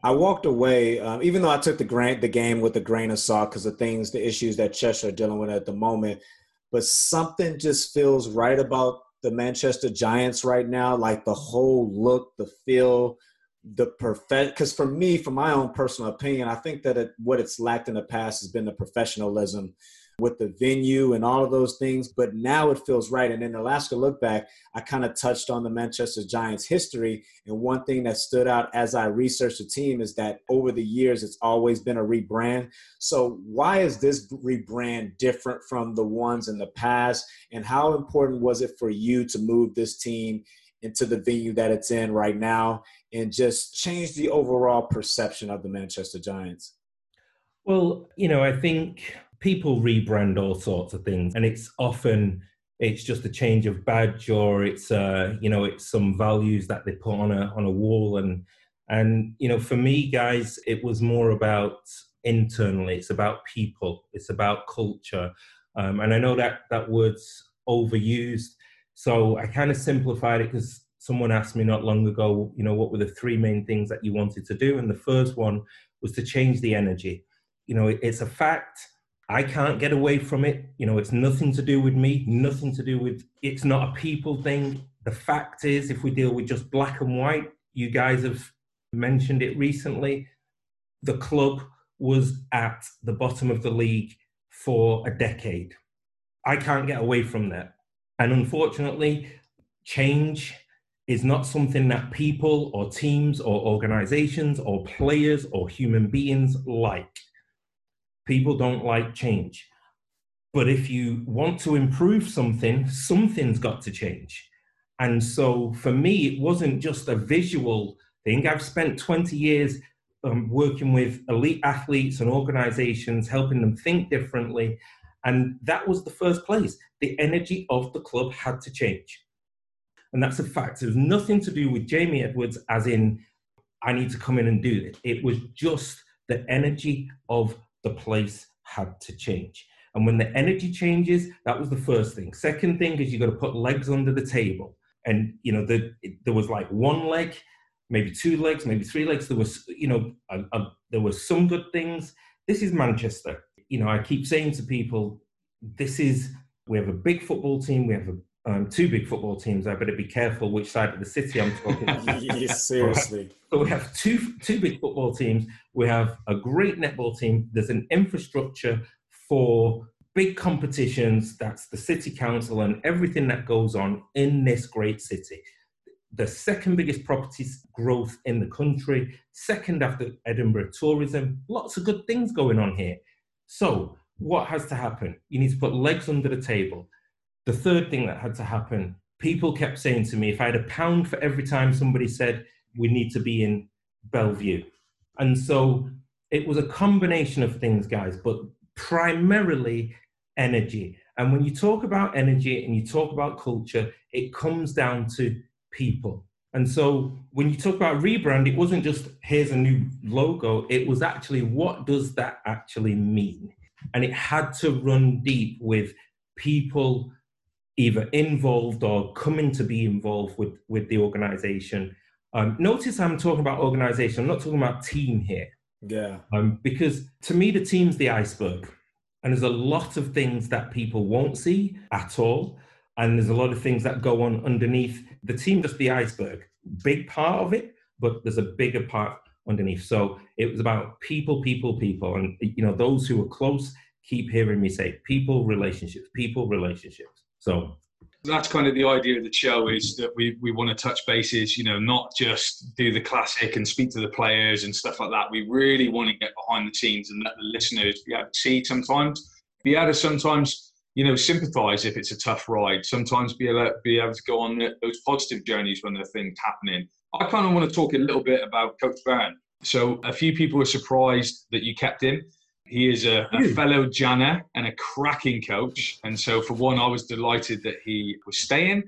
I walked away. Um, even though I took the grant the game with a grain of salt because of things, the issues that Cheshire are dealing with at the moment, but something just feels right about the Manchester Giants right now. Like the whole look, the feel, the perfect. Because for me, for my own personal opinion, I think that it, what it's lacked in the past has been the professionalism with the venue and all of those things, but now it feels right. And in the Lasker look back, I kind of touched on the Manchester Giants history. And one thing that stood out as I researched the team is that over the years, it's always been a rebrand. So, why is this rebrand different from the ones in the past? And how important was it for you to move this team into the venue that it's in right now and just change the overall perception of the Manchester Giants? Well, you know, I think people rebrand all sorts of things and it's often it's just a change of badge or it's uh you know it's some values that they put on a on a wall. And and you know for me guys it was more about internally. It's about people. It's about culture. Um, and i know that that word's overused so i kind of simplified it because someone asked me not long ago you know what were the three main things that you wanted to do? And the first one was to change the energy. You know it's a fact I can't get away from it. You know, it's nothing to do with me, nothing to do with it's not a people thing. The fact is, if we deal with just black and white, you guys have mentioned it recently, the club was at the bottom of the league for a decade. I can't get away from that. And unfortunately, change is not something that people or teams or organizations or players or human beings like. People don't like change. But if you want to improve something, something's got to change. And so for me, it wasn't just a visual thing. I've spent 20 years um, working with elite athletes and organizations, helping them think differently. And that was the first place. The energy of the club had to change. And that's a fact. It was nothing to do with Jamie Edwards, as in, I need to come in and do it. It was just the energy of the place had to change. And when the energy changes, that was the first thing. Second thing is you got to put legs under the table. And, you know, the, there was like one leg, maybe two legs, maybe three legs. There was, you know, a, a, there were some good things. This is Manchester. You know, I keep saying to people, this is, we have a big football team. We have a, um, two big football teams. I better be careful which side of the city I'm talking about. [LAUGHS] yes, seriously. So we have two two big football teams. We have a great netball team. There's an infrastructure for big competitions. That's the city council and everything that goes on in this great city. The second biggest property growth in the country, second after Edinburgh tourism. Lots of good things going on here. So, what has to happen? You need to put legs under the table. The third thing that had to happen, people kept saying to me, if I had a pound for every time somebody said, we need to be in Bellevue. And so it was a combination of things, guys, but primarily energy. And when you talk about energy and you talk about culture, it comes down to people. And so when you talk about rebrand, it wasn't just here's a new logo, it was actually what does that actually mean? And it had to run deep with people either involved or coming to be involved with, with the organization. Um, notice I'm talking about organization, I'm not talking about team here. Yeah. Um, because to me, the team's the iceberg. And there's a lot of things that people won't see at all. And there's a lot of things that go on underneath. The team, just the iceberg, big part of it, but there's a bigger part underneath. So it was about people, people, people. And, you know, those who are close keep hearing me say people, relationships, people, relationships. So that's kind of the idea of the show is that we, we want to touch bases, you know, not just do the classic and speak to the players and stuff like that. We really want to get behind the scenes and let the listeners be able to see sometimes, be able to sometimes, you know, sympathise if it's a tough ride. Sometimes be able, be able to go on those positive journeys when there are things happening. I kind of want to talk a little bit about Coach Byrne. So a few people were surprised that you kept him. He is a, a, fellow Janner and a cracking coach. And so, for one, I was delighted that he was staying.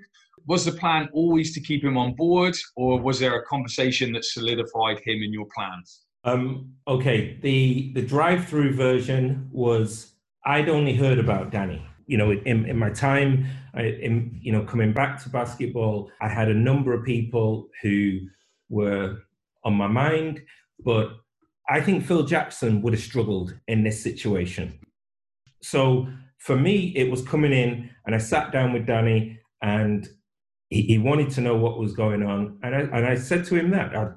Was the plan always to keep him on board, or was there a conversation that solidified him in your plans? Um, okay, the the drive-through version was I'd only heard about Danny. You know, in, in my time, I, in, you know, coming back to basketball, I had a number of people who were on my mind, but I think Phil Jackson would have struggled in this situation. So for me, it was coming in, and I sat down with Danny, and he, he wanted to know what was going on. And I, and I said to him that, I,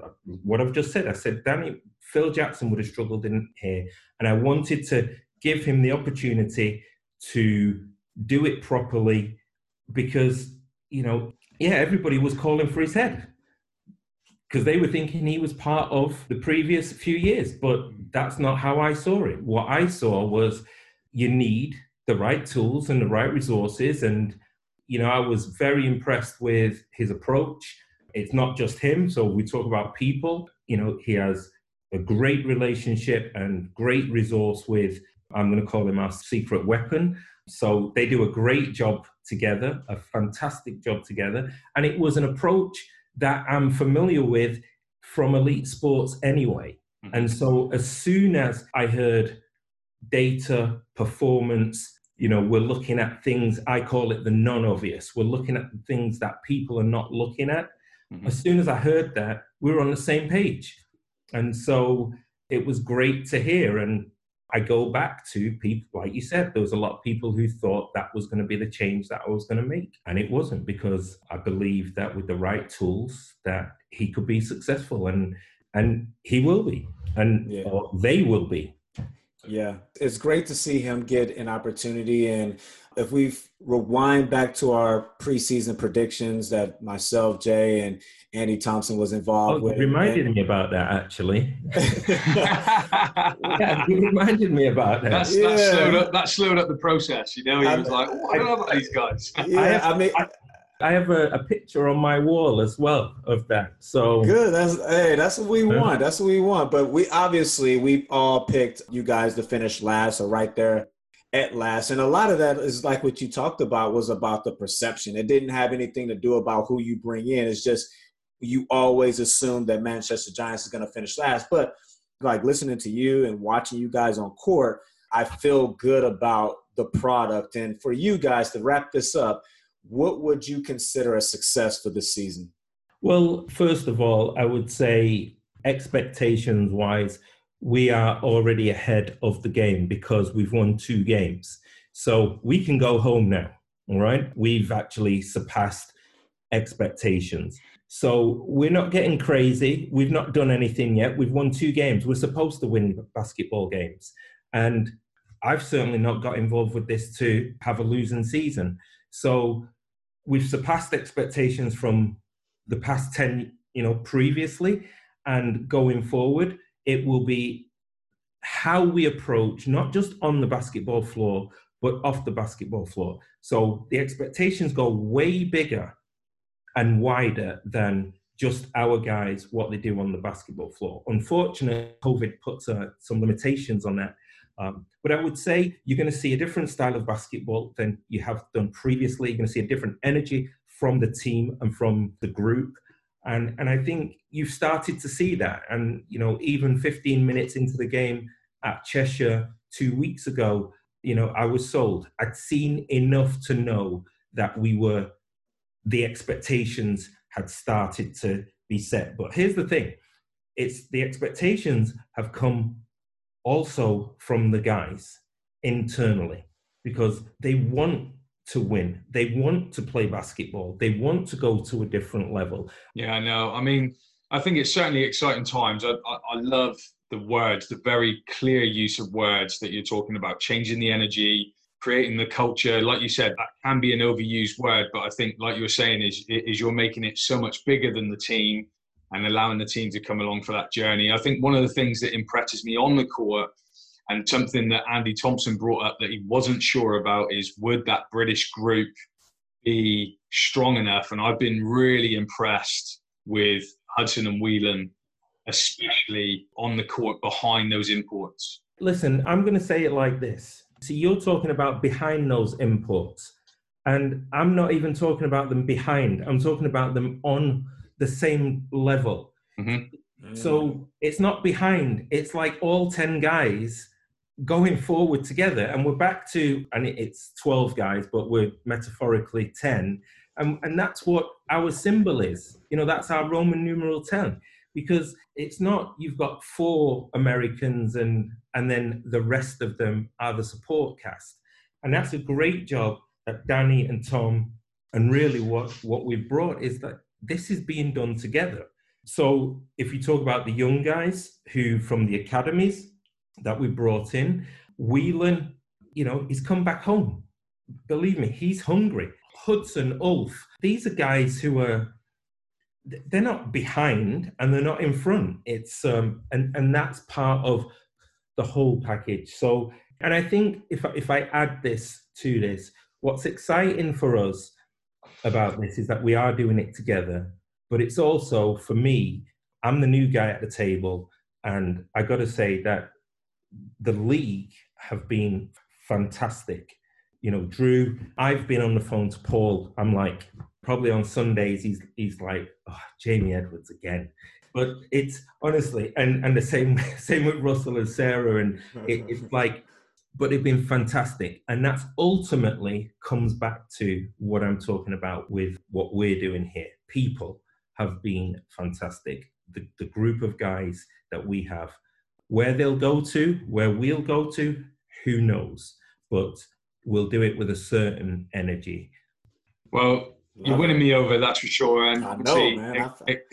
what I've just said, I said, Danny, Phil Jackson would have struggled in here. And I wanted to give him the opportunity to do it properly because, you know, yeah, everybody was calling for his head because they were thinking he was part of the previous few years. But that's not how I saw it. What I saw was you need the right tools and the right resources. And, you know, I was very impressed with his approach. It's not just him. So we talk about people. You know, he has a great relationship and great resource with, I'm going to call him our secret weapon. So they do a great job together, a fantastic job together. And it was an approach that I'm familiar with from elite sports anyway. Mm-hmm. And so as soon as I heard data, performance, you know, we're looking at things, I call it the non obvious. We're looking at the things that people are not looking at. Mm-hmm. As soon as I heard that, we were on the same page. And so it was great to hear. And I go back to people, like you said, there was a lot of people who thought that was going to be the change that I was going to make. And it wasn't because I believe that with the right tools that he could be successful and and he will be and yeah. they will be. Yeah, it's great to see him get an opportunity. And if we rewind back to our preseason predictions that myself, Jay, and Andy Thompson was involved oh, with. reminded and, me about that actually. [LAUGHS] yeah, he reminded me about that. That's, yeah. that, slowed up, that slowed up the process. You know, he I was like, oh, I don't know about these guys. Yeah, I, I mean, I, I have a, a, picture on my wall as well of that. So good. That's hey, that's what we want. That's what we want. But we obviously we all picked you guys to finish last or right there at last. And a lot of that is like what you talked about was about the perception. It didn't have anything to do about who you bring in. It's just you always assume that Manchester Giants is going to finish last. But like listening to you and watching you guys on court, I feel good about the product. And for you guys to wrap this up, what would you consider a success for this season? Well, first of all, I would say expectations wise, we are already ahead of the game because we've won two games. So we can go home now. All right. We've actually surpassed expectations. So we're not getting crazy. We've not done anything yet. We've won two games. We're supposed to win basketball games. And I've certainly not got involved with this to have a losing season. So we've surpassed expectations from the past 10, you know, previously. And going forward, it will be how we approach, not just on the basketball floor, but off the basketball floor. So the expectations go way bigger and wider than just our guys, what they do on the basketball floor. Unfortunately, COVID puts uh, some limitations on that. Um, but I would say you're going to see a different style of basketball than you have done previously. You're going to see a different energy from the team and from the group. And, and I think you've started to see that. And, you know, even 15 minutes into the game at Cheshire two weeks ago, you know, I was sold. I'd seen enough to know that we were the expectations had started to be set. But here's the thing it's the expectations have come also from the guys internally because they want to win. They want to play basketball. They want to go to a different level. Yeah, I know. I mean, I think it's certainly exciting times. I, I, I love the words, the very clear use of words that you're talking about, changing the energy, creating the culture like you said that can be an overused word but i think like you were saying is is you're making it so much bigger than the team and allowing the team to come along for that journey. I think one of the things that impresses me on the court and something that andy thompson brought up that he wasn't sure about is would that british group be strong enough? And i've been really impressed with hudson and whelan especially on the court behind those imports. Listen i'm going to say it like this. So you're talking about behind those imports. And I'm not even talking about them behind, I'm talking about them on the same level. Mm-hmm. So it's not behind, it's like all 10 guys going forward together. And we're back to, and it's 12 guys, but we're metaphorically 10. And, and that's what our symbol is. You know, that's our Roman numeral 10 because it's not you've got four Americans and and then the rest of them are the support cast. And that's a great job that Danny and Tom and really what what we've brought is that this is being done together. So if you talk about the young guys who from the academies that we brought in, Whelan, you know, he's come back home. Believe me, he's hungry. Hudson, Ulf, these are guys who are they're not behind and they're not in front. It's um, and and that's part of the whole package. So, and I think if if I add this to this, what's exciting for us about this is that we are doing it together. But it's also for me, I'm the new guy at the table, and I got to say that the league have been fantastic. You know, Drew, I've been on the phone to Paul. I'm like, probably on Sundays he's he's like oh, Jamie Edwards again. But it's honestly, and and the same [LAUGHS] same with Russell and Sarah, and it, it's like, but it's been fantastic, and that's ultimately comes back to what I'm talking about with what we're doing here. People have been fantastic. The the group of guys that we have, where they'll go to, where we'll go to, who knows? But we'll do it with a certain energy. Well, you're winning me over, that's for sure. And I know, see, man. I, I, [LAUGHS]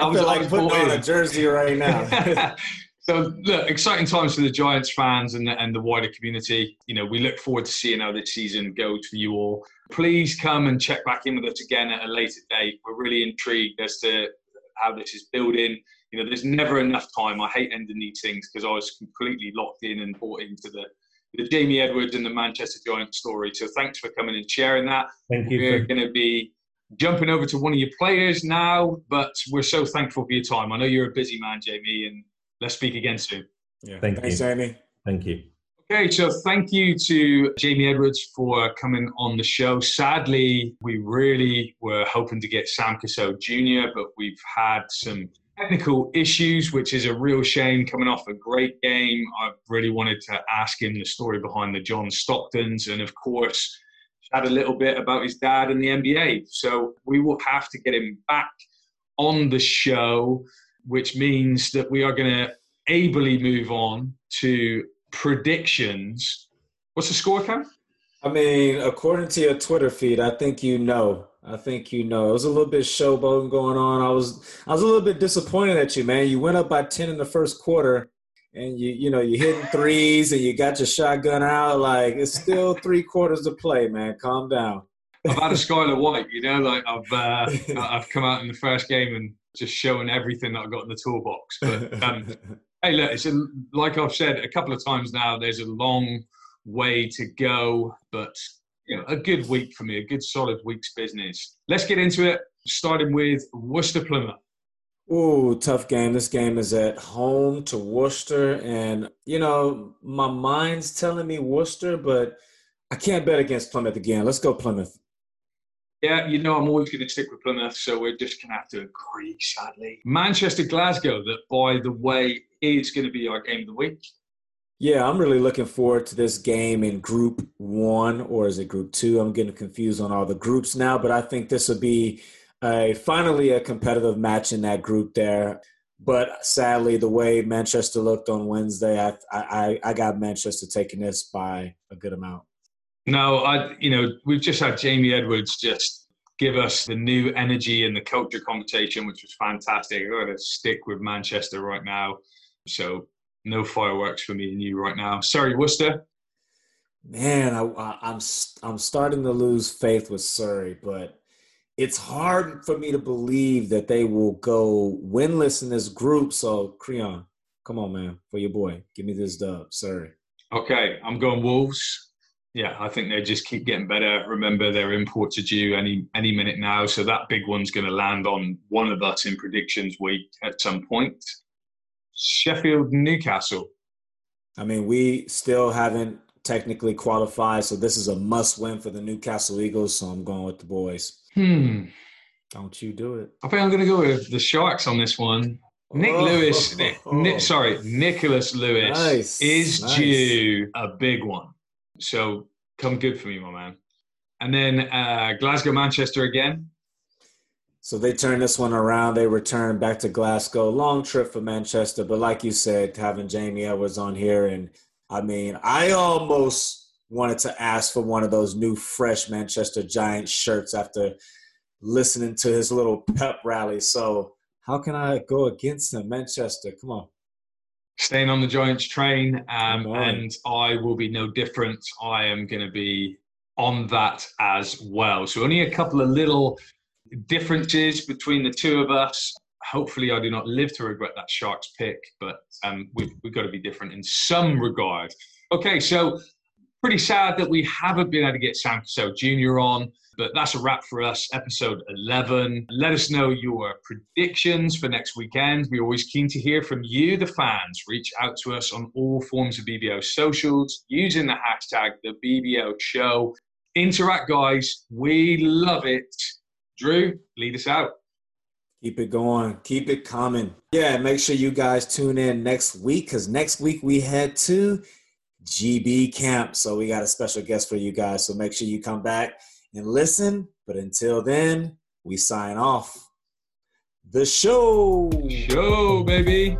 I feel like putting on a jersey right now. [LAUGHS] so, look, exciting times for the Giants fans and the, and the wider community. You know, we look forward to seeing how this season goes for you all. Please come and check back in with us again at a later date. We're really intrigued as to how this is building. You know, there's never enough time. I hate ending these things because I was completely locked in and bought into the the Jamie Edwards and the Manchester Giants story. So thanks for coming and sharing that. Thank you. We're going to be jumping over to one of your players now, but we're so thankful for your time. I know you're a busy man, Jamie, and let's speak again soon. Yeah. Thank Thanks, you. Jamie. Thank you. Okay, so thank you to Jamie Edwards for coming on the show. Sadly, we really were hoping to get Sam Cassell Jr., but we've had some technical issues, which is a real shame coming off a great game. I really wanted to ask him the story behind the John Stocktons and, of course, chat a little bit about his dad and the NBA. So we will have to get him back on the show, which means that we are going to ably move on to predictions. What's the score Cam? I mean, according to your Twitter feed, I think you know. I think you know. It was a little bit showboating going on. I was I was a little bit disappointed at you, man. You went up by 10 in the first quarter and you you know, you hitting threes and you got your shotgun out like it's still 3 quarters to play, man. Calm down. I've had a Skylar White, you know, like I've uh, I've come out in the first game and just showing everything that I've got in the toolbox. But um, [LAUGHS] hey, look, it's a, like I've said a couple of times now. There's a long way to go, but you know, a good week for me, a good solid week's business. Let's get into it. Starting with Worcester Plymouth. Ooh, tough game. This game is at home to Worcester, and you know my mind's telling me Worcester, but I can't bet against Plymouth again. Let's go Plymouth. Yeah, you know I'm always going to stick with Plymouth, so we're just going to have to agree, sadly. Manchester Glasgow, that by the way is going to be our game of the week. Yeah, I'm really looking forward to this game in Group One, or is it Group Two? I'm getting confused on all the groups now, but I think this will be a finally a competitive match in that group there. But sadly, the way Manchester looked on Wednesday, I I, I got Manchester taking this by a good amount. No, I you know we've just had Jamie Edwards just give us the new energy and the culture conversation, which was fantastic. I'm going to stick with Manchester right now, so no fireworks for me and you right now. Sorry, Worcester. Man, I, I, I'm I'm starting to lose faith with Surrey, but it's hard for me to believe that they will go winless in this group. So, Creon, come on, man, for your boy, give me this dub, Surrey. Okay, I'm going Wolves. Yeah, I think they just keep getting better. Remember, their imports are due any any minute now, so that big one's going to land on one of us in predictions week at some point. Sheffield, Newcastle. I mean, we still haven't technically qualified, so this is a must win for the Newcastle Eagles. So I'm going with the boys. Hmm. Don't you do it? I think I'm going to go with the Sharks on this one. Nick Oh. Lewis, Nick, Nick, sorry, Nicholas Lewis Nice, is nice. due a big one. So come good for me, my man. And then uh, Glasgow, Manchester again. So they turn this one around. They return back to Glasgow. Long trip for Manchester, but like you said, having Jamie Edwards on here, and I mean, I almost wanted to ask for one of those new, fresh Manchester Giants shirts after listening to his little pep rally. So how can I go against him, Manchester? Come on. Staying on the Giants train, um, and I will be no different. I am going to be on that as well. So only a couple of little differences between the two of us. Hopefully, I do not live to regret that Sharks pick, but um, we've, we've got to be different in some regard. Okay, so pretty sad that we haven't been able to get Sam Cassell Jr. on, but that's a wrap for us. Episode 11. Let us know your predictions for next weekend. We're always keen to hear from you, the fans. Reach out to us on all forms of BBL socials using the hashtag the BBL show. Interact, guys. We love it. Drew, lead us out. Keep it going. Keep it coming. Yeah, make sure you guys tune in next week because next week we head to GB camp. So we got a special guest for you guys. So make sure you come back and listen. But until then, we sign off. The show. Show, baby.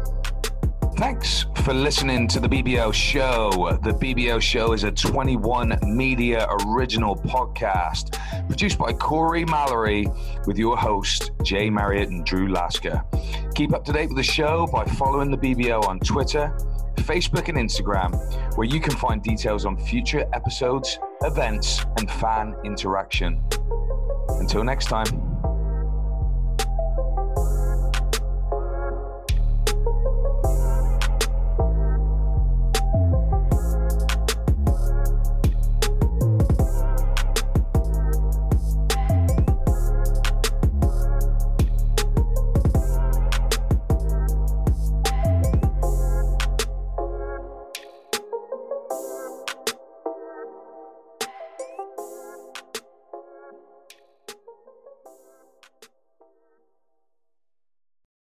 Thanks for listening to the BBL Show. The BBL Show is a 21 Media original podcast produced by Corey Mallory with your host, Jay Marriott and Drew Lasker. Keep up to date with the show by following the BBL on Twitter, Facebook, and Instagram, where you can find details on future episodes, events, and fan interaction. Until next time.